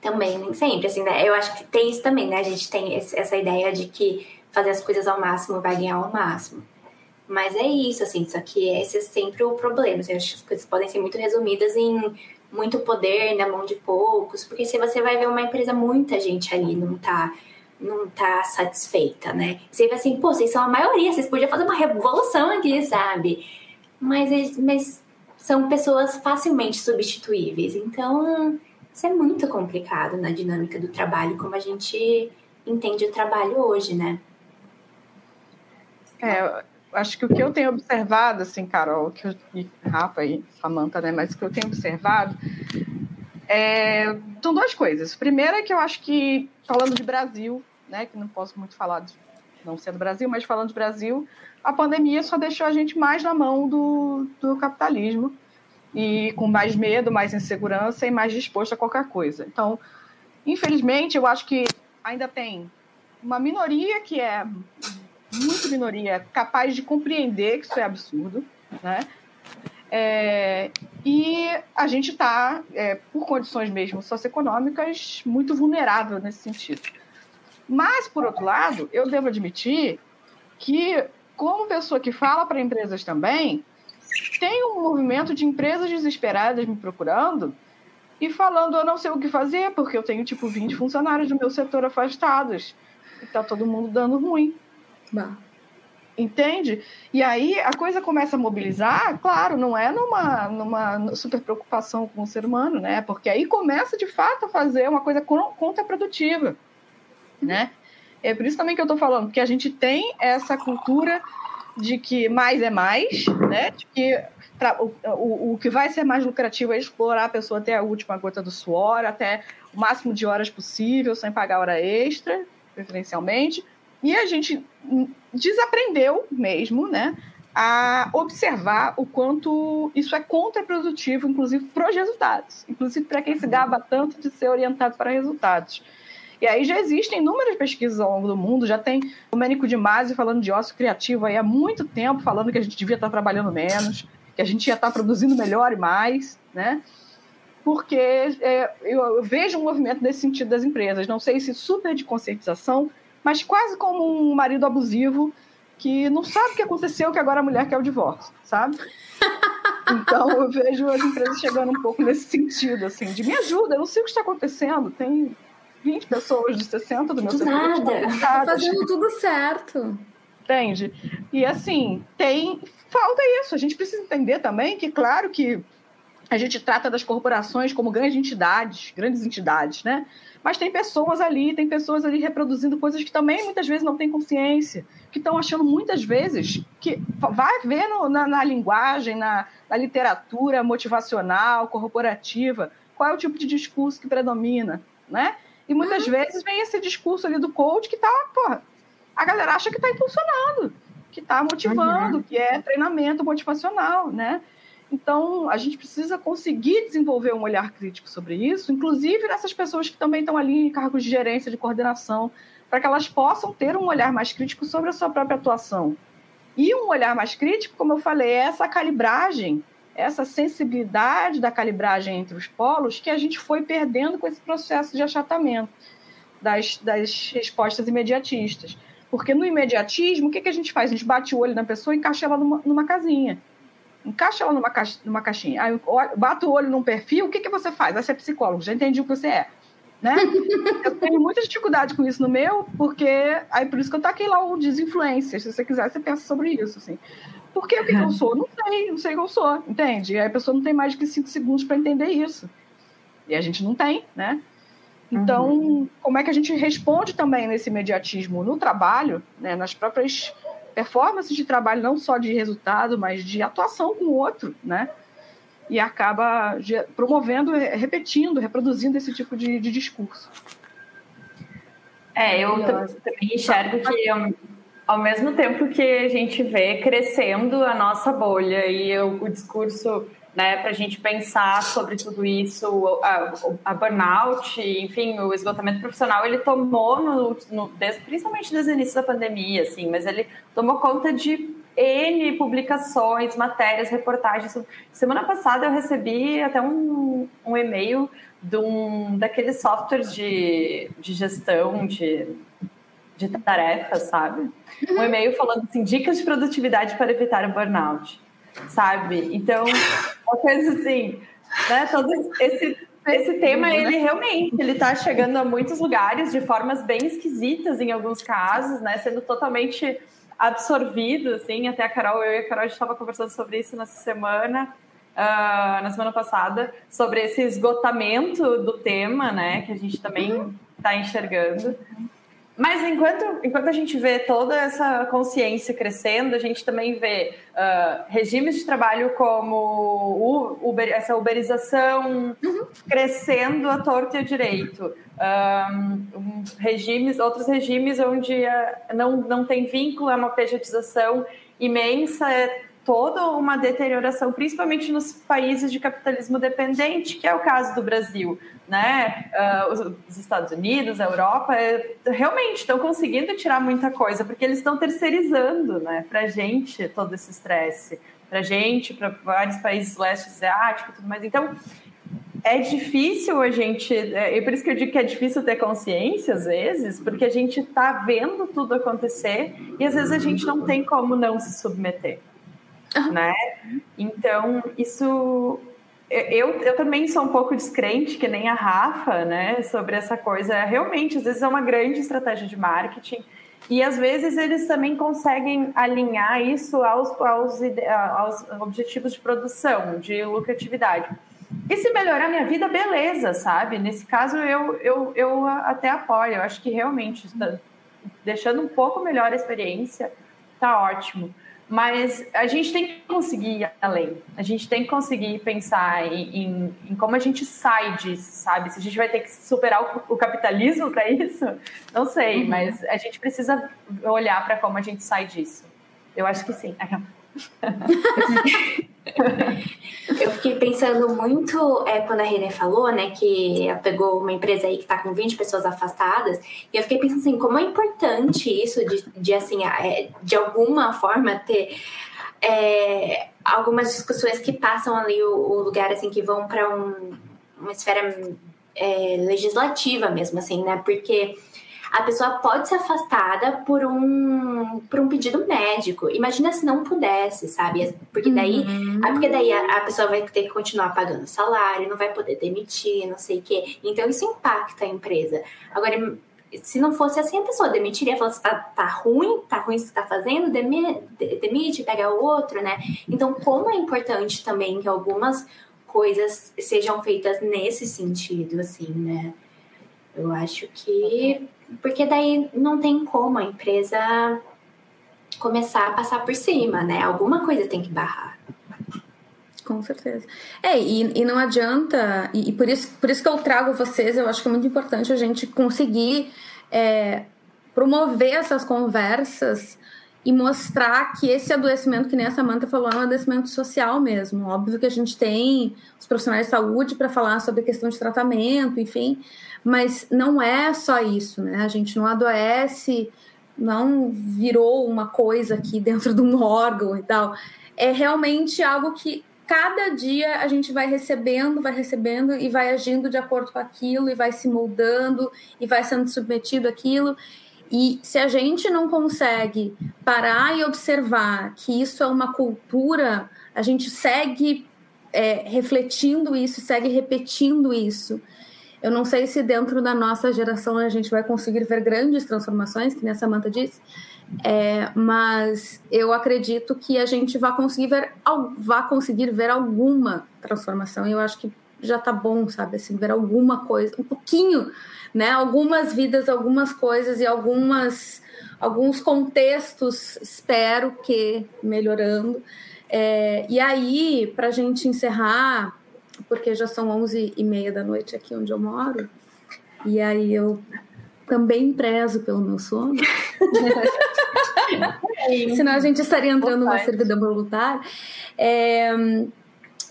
S4: Também, nem sempre, assim, né? Eu acho que tem isso também, né? A gente tem essa ideia de que fazer as coisas ao máximo vai ganhar ao máximo. Mas é isso, assim, só que esse é sempre o problema. Assim, acho que as coisas podem ser muito resumidas em muito poder na mão de poucos, porque se você vai ver uma empresa, muita gente ali não tá não tá satisfeita, né? Você vai assim, pô, vocês são a maioria, vocês podiam fazer uma revolução aqui, sabe? Mas, mas são pessoas facilmente substituíveis. Então, isso é muito complicado na dinâmica do trabalho, como a gente entende o trabalho hoje, né?
S1: É, acho que o que eu tenho observado, assim, Carol, que eu, e Rafa e Samanta, né, mas o que eu tenho observado é, são duas coisas. Primeiro é que eu acho que, falando de Brasil, né, que não posso muito falar de não ser do Brasil, mas falando de Brasil, a pandemia só deixou a gente mais na mão do, do capitalismo e com mais medo, mais insegurança e mais disposto a qualquer coisa. Então, infelizmente, eu acho que ainda tem uma minoria que é muito minoria capaz de compreender que isso é absurdo, né? É, e a gente está, é, por condições mesmo socioeconômicas, muito vulnerável nesse sentido. Mas, por outro lado, eu devo admitir que, como pessoa que fala para empresas também, tem um movimento de empresas desesperadas me procurando e falando eu não sei o que fazer, porque eu tenho tipo 20 funcionários do meu setor afastados. E tá todo mundo dando ruim. Bah. Entende? E aí a coisa começa a mobilizar, claro, não é numa, numa super preocupação com o ser humano, né? Porque aí começa de fato a fazer uma coisa contraprodutiva, né? É por isso também que eu estou falando, que a gente tem essa cultura de que mais é mais, né? De que pra, o, o, o que vai ser mais lucrativo é explorar a pessoa até a última gota do suor, até o máximo de horas possível, sem pagar hora extra, preferencialmente. E a gente desaprendeu mesmo, né? A observar o quanto isso é contraprodutivo, inclusive para os resultados, inclusive para quem se gaba tanto de ser orientado para resultados. E aí já existem inúmeras pesquisas ao longo do mundo, já tem o Mênico de Masi falando de ócio criativo aí há muito tempo, falando que a gente devia estar trabalhando menos, que a gente ia estar produzindo melhor e mais, né? Porque é, eu, eu, vejo um movimento nesse sentido das empresas, não sei se super de conscientização, mas quase como um marido abusivo que não sabe o que aconteceu, que agora a mulher quer o divórcio, sabe? Então eu vejo as empresas chegando um pouco nesse sentido, assim, de me ajuda, eu não sei o que está acontecendo, tem 20 pessoas de 60 do meu
S4: setor. Nada,
S2: tá fazendo tudo certo.
S1: Entende? E assim, tem. Falta isso. A gente precisa entender também que, claro que a gente trata das corporações como grandes entidades, grandes entidades, né? Mas tem pessoas ali, tem pessoas ali reproduzindo coisas que também muitas vezes não têm consciência, que estão achando muitas vezes que vai ver no, na, na, linguagem, na, na literatura motivacional, corporativa, qual é o tipo de discurso que predomina, né? E muitas uhum. vezes vem esse discurso ali do coach que tá, porra, a galera acha que tá impulsionando, que tá motivando, uhum. que é treinamento motivacional, né? Então, a gente precisa conseguir desenvolver um olhar crítico sobre isso, inclusive nessas pessoas que também estão ali em cargos de gerência, de coordenação, para que elas possam ter um olhar mais crítico sobre a sua própria atuação. E um olhar mais crítico, como eu falei, é essa calibragem essa sensibilidade da calibragem entre os polos que a gente foi perdendo com esse processo de achatamento das, das respostas imediatistas. Porque no imediatismo, o que, que a gente faz? A gente bate o olho na pessoa e encaixa ela numa, numa casinha. Encaixa ela numa, caixa, numa caixinha. Aí, bate o olho num perfil, o que, que você faz? Você é psicólogo, já entendi o que você é. Né? eu tenho muita dificuldade com isso no meu, porque aí por isso que eu taquei lá o desinfluência. Se você quiser, você pensa sobre isso. Assim. Por que o que eu sou? Não sei, não sei o que eu sou, entende? E aí a pessoa não tem mais que cinco segundos para entender isso. E a gente não tem, né? Então, uhum. como é que a gente responde também nesse imediatismo no trabalho, né, nas próprias performances de trabalho, não só de resultado, mas de atuação com o outro, né? E acaba promovendo, repetindo, reproduzindo esse tipo de, de discurso.
S3: É, eu também enxergo que ao mesmo tempo que a gente vê crescendo a nossa bolha e o, o discurso né, para a gente pensar sobre tudo isso, a, a, burnout, enfim, o esgotamento profissional, ele tomou, no, no, principalmente desde o início da pandemia, assim, mas ele tomou conta de N publicações, matérias, reportagens. Semana passada eu recebi até um, um e-mail de um daqueles softwares de, de gestão de de tarefas, sabe? Um e-mail falando assim, dicas de produtividade para evitar o burnout, sabe? Então, uma coisa assim, né, todo esse esse tema, né? ele realmente, ele está chegando a muitos lugares de formas bem esquisitas em alguns casos, né? Sendo totalmente absorvido, assim. Até a Carol, eu e a Carol, a gente estava conversando sobre isso nessa semana, uh, na semana passada, sobre esse esgotamento do tema, né? Que a gente também está enxergando. Mas enquanto, enquanto a gente vê toda essa consciência crescendo, a gente também vê uh, regimes de trabalho como Uber, essa uberização uhum. crescendo a torto e a direito. Um, regimes, outros regimes onde uh, não, não tem vínculo, é uma pejotização imensa, é toda uma deterioração, principalmente nos países de capitalismo dependente, que é o caso do Brasil, né? Uh, os Estados Unidos, a Europa, é, realmente estão conseguindo tirar muita coisa, porque eles estão terceirizando, né, para gente todo esse estresse, para gente, para vários países leste asiático, tudo mais. Então é difícil a gente, é, e por isso que eu digo que é difícil ter consciência às vezes, porque a gente está vendo tudo acontecer e às vezes a gente não tem como não se submeter né? Então, isso eu, eu também sou um pouco descrente, que nem a Rafa, né, sobre essa coisa. Realmente, às vezes é uma grande estratégia de marketing. E às vezes eles também conseguem alinhar isso aos, aos, aos objetivos de produção, de lucratividade. E se melhorar minha vida, beleza, sabe? Nesse caso, eu, eu, eu até apoio. Eu acho que realmente, tá deixando um pouco melhor a experiência, tá ótimo. Mas a gente tem que conseguir ir além. A gente tem que conseguir pensar em, em, em como a gente sai disso, sabe? Se a gente vai ter que superar o, o capitalismo para isso, não sei, uhum. mas a gente precisa olhar para como a gente sai disso. Eu acho que sim.
S4: Eu fiquei pensando muito é, quando a Renê falou, né, que ela pegou uma empresa aí que está com 20 pessoas afastadas, e eu fiquei pensando assim, como é importante isso de, de assim, é, de alguma forma ter é, algumas discussões que passam ali o, o lugar, assim, que vão para um, uma esfera é, legislativa mesmo, assim, né, porque a pessoa pode ser afastada por um, por um pedido médico. Imagina se não pudesse, sabe? Porque daí, uhum. porque daí a, a, pessoa vai ter que continuar pagando salário, não vai poder demitir, não sei o quê. Então isso impacta a empresa. Agora, se não fosse assim, a pessoa demitiria, falasse, tá, tá ruim, tá ruim o que você tá fazendo, demite, pega o outro, né? Então, como é importante também que algumas coisas sejam feitas nesse sentido, assim, né? Eu acho que porque daí não tem como a empresa começar a passar por cima, né? Alguma coisa tem que barrar.
S2: Com certeza. É, e, e não adianta, e, e, por, isso, por isso que eu trago vocês, eu acho que é muito importante a gente conseguir é, promover essas conversas e mostrar que esse adoecimento, que nem a Samanta falou, é um adoecimento social mesmo. Óbvio que a gente tem os profissionais de saúde para falar sobre a questão de tratamento, enfim, mas não é só isso, né? A gente não adoece, não virou uma coisa aqui dentro de um órgão e tal. É realmente algo que cada dia a gente vai recebendo, vai recebendo e vai agindo de acordo com aquilo e vai se moldando e vai sendo submetido àquilo. E se a gente não consegue parar e observar que isso é uma cultura, a gente segue é, refletindo isso, segue repetindo isso. Eu não sei se dentro da nossa geração a gente vai conseguir ver grandes transformações, que nem a Samantha disse, é, mas eu acredito que a gente vai conseguir ver, vai conseguir ver alguma transformação. Eu acho que já tá bom, sabe? Assim, ver alguma coisa, um pouquinho, né? Algumas vidas, algumas coisas e algumas, alguns contextos, espero que melhorando. É, e aí, para a gente encerrar, porque já são 11 e meia da noite aqui onde eu moro, e aí eu também prezo pelo meu sono. Senão a gente estaria entrando numa servidão voluntária. É,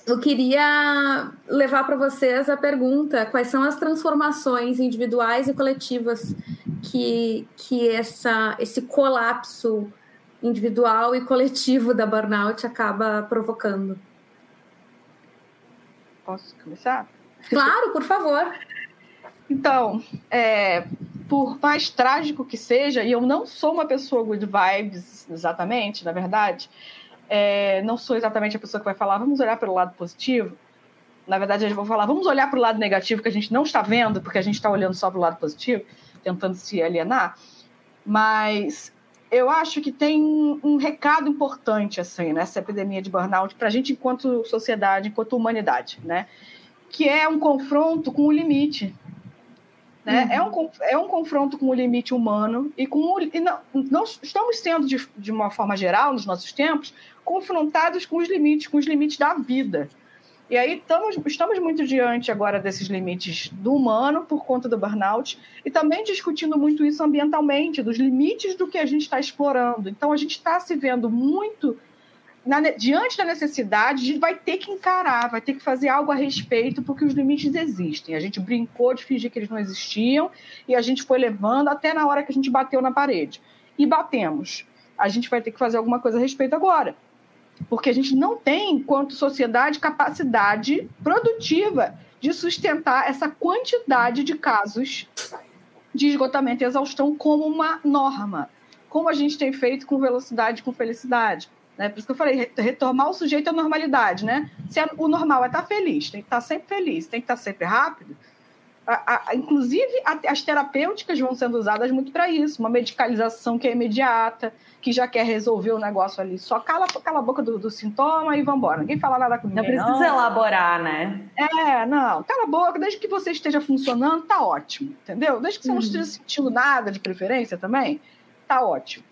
S2: eu queria levar para vocês a pergunta: quais são as transformações individuais e coletivas que, que essa, esse colapso individual e coletivo da burnout acaba provocando?
S1: Posso começar?
S2: Claro, por favor.
S1: Então, é, por mais trágico que seja, e eu não sou uma pessoa good vibes, exatamente, na verdade, é, não sou exatamente a pessoa que vai falar, vamos olhar pelo lado positivo, Na verdade, eles vão falar, vamos olhar para o lado negativo que a gente não está vendo, porque a gente está olhando só para o lado positivo, tentando se alienar. Mas eu acho que tem um recado importante assim nessa epidemia de burnout para a gente enquanto sociedade, enquanto humanidade, né? Que é um confronto com o limite. Né? Uhum. É, um, é um confronto com o limite humano e com o, e não, nós estamos sendo, de, de uma forma geral, nos nossos tempos, confrontados com os limites, com os limites da vida. E aí estamos, estamos muito diante agora desses limites do humano por conta do burnout e também discutindo muito isso ambientalmente, dos limites do que a gente está explorando. Então a gente está se vendo muito na, diante da necessidade, a gente vai ter que encarar, vai ter que fazer algo a respeito, porque os limites existem. A gente brincou de fingir que eles não existiam e a gente foi levando até na hora que a gente bateu na parede. E batemos. A gente vai ter que fazer alguma coisa a respeito agora porque a gente não tem, enquanto sociedade, capacidade produtiva de sustentar essa quantidade de casos de esgotamento e exaustão como uma norma, como a gente tem feito com velocidade com felicidade. Né? Por isso que eu falei, retomar o sujeito à normalidade. Né? Se o normal é estar feliz, tem que estar sempre feliz, tem que estar sempre rápido, a, a, inclusive, a, as terapêuticas vão sendo usadas muito para isso. Uma medicalização que é imediata, que já quer resolver o negócio ali. Só cala, cala a boca do, do sintoma e vambora. Ninguém fala nada com ninguém.
S3: Não precisa não. elaborar, né?
S1: É, não. Cala a boca, desde que você esteja funcionando, tá ótimo. Entendeu? Desde que você não uhum. esteja sentindo nada de preferência também, tá ótimo.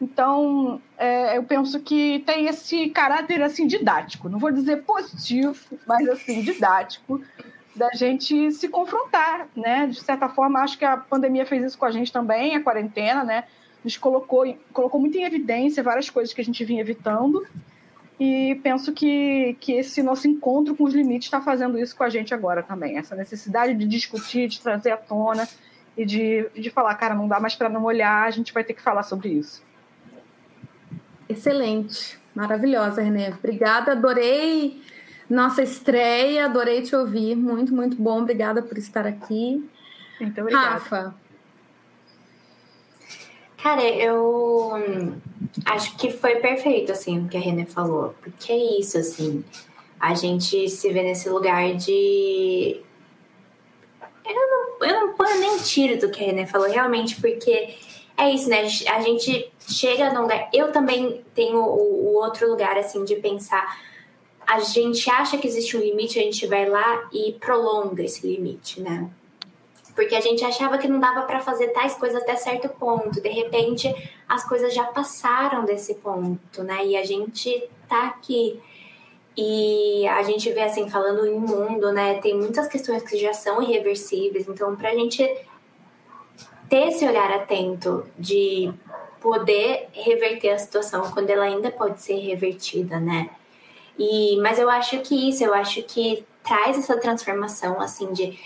S1: Então, é, eu penso que tem esse caráter assim didático. Não vou dizer positivo, mas assim didático da gente se confrontar, né? De certa forma, acho que a pandemia fez isso com a gente também, a quarentena, né? Nos colocou, colocou muito em evidência várias coisas que a gente vinha evitando. E penso que, que esse nosso encontro com os limites está fazendo isso com a gente agora também. Essa necessidade de discutir, de trazer à tona e de, de falar, cara, não dá mais para não olhar, a gente vai ter que falar sobre isso.
S2: Excelente, maravilhosa, Renê. Obrigada, adorei nossa estreia. Adorei te ouvir. Muito, muito bom. Obrigada por estar aqui.
S1: Muito obrigada.
S2: Rafa.
S4: Cara, eu acho que foi perfeito, assim, o que a Renê falou. Porque é isso, assim. A gente se vê nesse lugar de. Eu não, eu não ponho nem tiro do que a Renê falou, realmente, porque é isso, né? A gente chega num lugar. Eu também tenho o, o outro lugar, assim, de pensar a gente acha que existe um limite, a gente vai lá e prolonga esse limite, né? Porque a gente achava que não dava para fazer tais coisas até certo ponto. De repente, as coisas já passaram desse ponto, né? E a gente tá aqui. E a gente vê assim, falando em mundo, né? Tem muitas questões que já são irreversíveis. Então, pra gente ter esse olhar atento de poder reverter a situação quando ela ainda pode ser revertida, né? E, mas eu acho que isso, eu acho que traz essa transformação, assim, de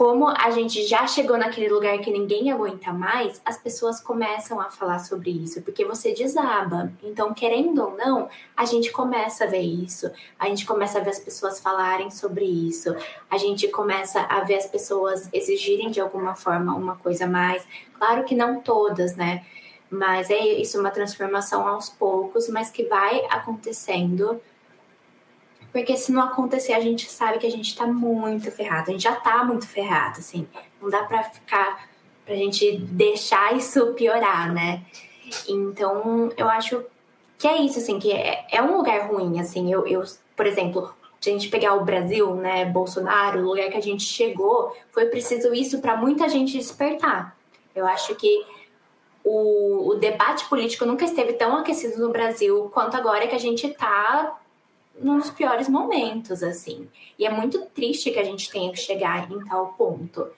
S4: como a gente já chegou naquele lugar que ninguém aguenta mais, as pessoas começam a falar sobre isso, porque você desaba. Então, querendo ou não, a gente começa a ver isso, a gente começa a ver as pessoas falarem sobre isso, a gente começa a ver as pessoas exigirem de alguma forma uma coisa mais. Claro que não todas, né? Mas é isso, uma transformação aos poucos, mas que vai acontecendo. Porque se não acontecer, a gente sabe que a gente tá muito ferrado. A gente já tá muito ferrado, assim. Não dá pra ficar, pra gente deixar isso piorar, né? Então, eu acho que é isso, assim, que é, é um lugar ruim, assim. Eu, eu, por exemplo, se a gente pegar o Brasil, né, Bolsonaro, o lugar que a gente chegou, foi preciso isso para muita gente despertar. Eu acho que o, o, debate político nunca esteve tão aquecido no Brasil quanto agora que a gente está num dos piores momentos, assim. E é muito triste que a gente tenha que chegar em tal ponto.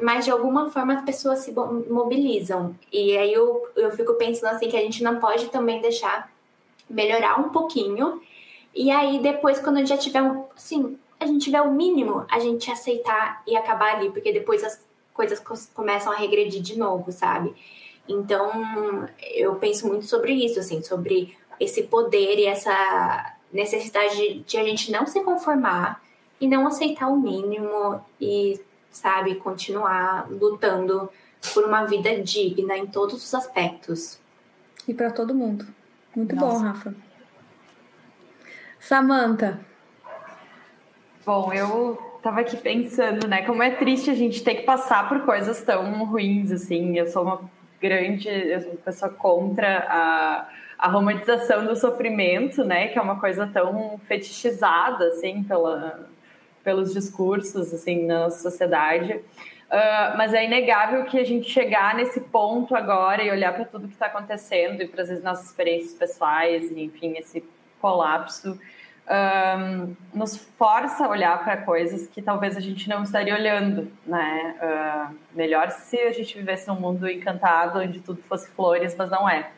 S4: Mas de alguma forma as pessoas se mobilizam. E aí eu, eu fico pensando assim que a gente não pode também deixar melhorar um pouquinho. E aí depois, quando já tiver um, assim, a gente tiver o mínimo, a gente aceitar e acabar ali, porque depois as coisas começam a regredir de novo, sabe? Então, eu penso muito sobre isso, assim, sobre esse poder e essa necessidade de, de a gente não se conformar e não aceitar o mínimo e, sabe, continuar lutando por uma vida digna em todos os aspectos.
S2: E para todo mundo. Muito Nossa. bom, Rafa. Samantha.
S3: Bom, eu tava aqui pensando, né, como é triste a gente ter que passar por coisas tão ruins, assim. Eu sou uma grande, eu sou pessoa contra a, a romantização do sofrimento, né, que é uma coisa tão fetichizada, assim, pela, pelos discursos, assim, na sociedade. Uh, mas é inegável que a gente chegar nesse ponto agora e olhar para tudo que está acontecendo e para as nossas experiências pessoais, e, enfim, esse colapso, um, nos força a olhar para coisas que talvez a gente não estaria olhando, né? Uh, melhor se a gente vivesse num mundo encantado onde tudo fosse flores, mas não é.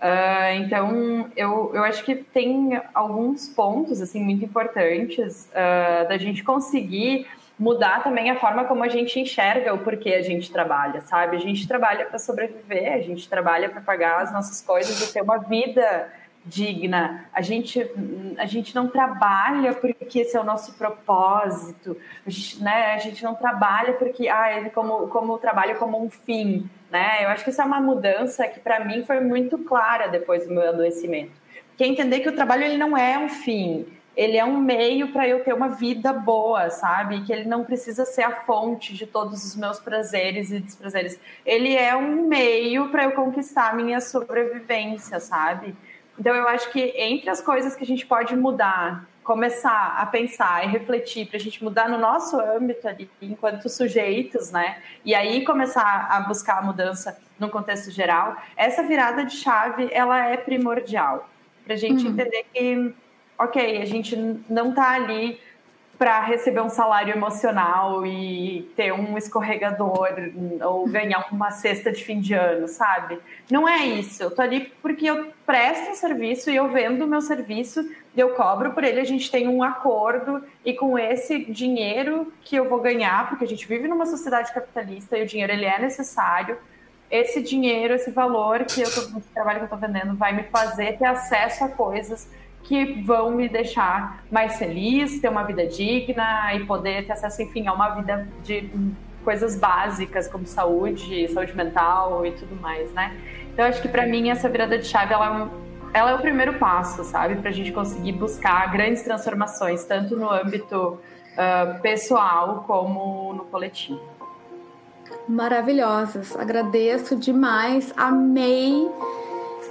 S3: Uh, então, eu, eu acho que tem alguns pontos assim muito importantes uh, da gente conseguir mudar também a forma como a gente enxerga o porquê a gente trabalha, sabe? A gente trabalha para sobreviver, a gente trabalha para pagar as nossas coisas e ter uma vida digna. A gente, a gente não trabalha porque esse é o nosso propósito. A gente, né, a gente não trabalha porque ah, como como trabalho como um fim, né? Eu acho que isso é uma mudança que para mim foi muito clara depois do meu adoecimento. Que é entender que o trabalho ele não é um fim, ele é um meio para eu ter uma vida boa, sabe? Que ele não precisa ser a fonte de todos os meus prazeres e desprazeres. Ele é um meio para eu conquistar a minha sobrevivência, sabe? Então, eu acho que entre as coisas que a gente pode mudar, começar a pensar e refletir para a gente mudar no nosso âmbito ali, enquanto sujeitos, né? E aí começar a buscar a mudança no contexto geral, essa virada de chave, ela é primordial para a gente uhum. entender que, ok, a gente não está ali para receber um salário emocional e ter um escorregador ou ganhar uma cesta de fim de ano, sabe? Não é isso. Eu tô ali porque eu presto um serviço e eu vendo o meu serviço, eu cobro por ele, a gente tem um acordo e com esse dinheiro que eu vou ganhar, porque a gente vive numa sociedade capitalista e o dinheiro ele é necessário, esse dinheiro, esse valor que eu tô, esse trabalho que eu tô vendendo vai me fazer ter acesso a coisas que vão me deixar mais feliz, ter uma vida digna e poder ter acesso, enfim, a uma vida de coisas básicas como saúde, saúde mental e tudo mais, né? Então, acho que para mim essa virada de chave ela, é ela é o primeiro passo, sabe, para a gente conseguir buscar grandes transformações, tanto no âmbito uh, pessoal como no coletivo.
S2: Maravilhosas, agradeço demais, amei.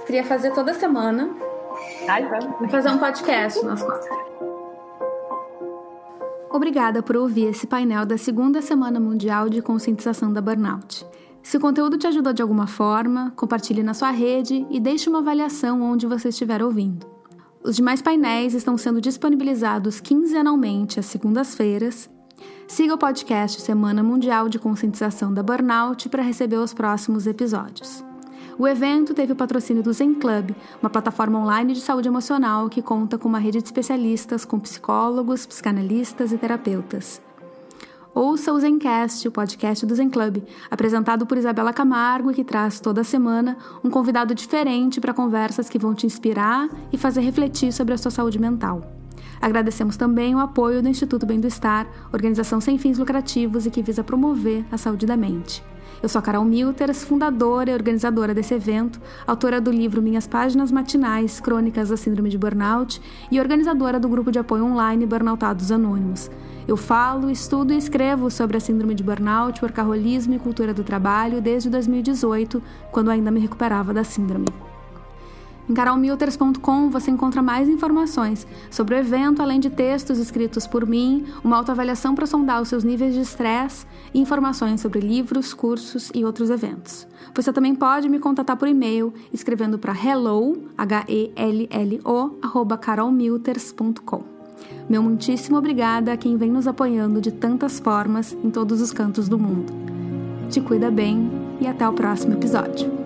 S2: Queria fazer toda semana
S3: Ai, vamos.
S2: fazer um podcast nós quatro. Obrigada por ouvir esse painel da segunda Semana Mundial de Conscientização da Burnout. Se o conteúdo te ajudou de alguma forma, compartilhe na sua rede e deixe uma avaliação onde você estiver ouvindo. Os demais painéis estão sendo disponibilizados quinzenalmente às segundas-feiras. Siga o podcast Semana Mundial de Conscientização da Burnout para receber os próximos episódios. O evento teve o patrocínio do Zen Club, uma plataforma online de saúde emocional que conta com uma rede de especialistas com psicólogos, psicanalistas e terapeutas. Ouça o Zencast, o podcast do Zen Club, apresentado por Isabela Camargo e que traz toda semana um convidado diferente para conversas que vão te inspirar e fazer refletir sobre a sua saúde mental. Agradecemos também o apoio do Instituto Bem do Estar, organização sem fins lucrativos e que visa promover a saúde da mente. Eu sou a Carol Milters, fundadora e organizadora desse evento, autora do livro Minhas Páginas Matinais, Crônicas da Síndrome de Burnout e organizadora do grupo de apoio online Burnoutados Anônimos. Eu falo, estudo e escrevo sobre a síndrome de burnout, workaholismo e cultura do trabalho desde 2018, quando ainda me recuperava da síndrome. Em carolmilters.com você encontra mais informações sobre o evento, além de textos escritos por mim, uma autoavaliação para sondar os seus níveis de estresse e informações sobre livros, cursos e outros eventos. Você também pode me contatar por e-mail escrevendo para hello, H-E-L-L-O, arroba carolmilters.com. Meu muitíssimo obrigada a quem vem nos apoiando de tantas formas em todos os cantos do mundo. Te cuida bem e até o próximo episódio.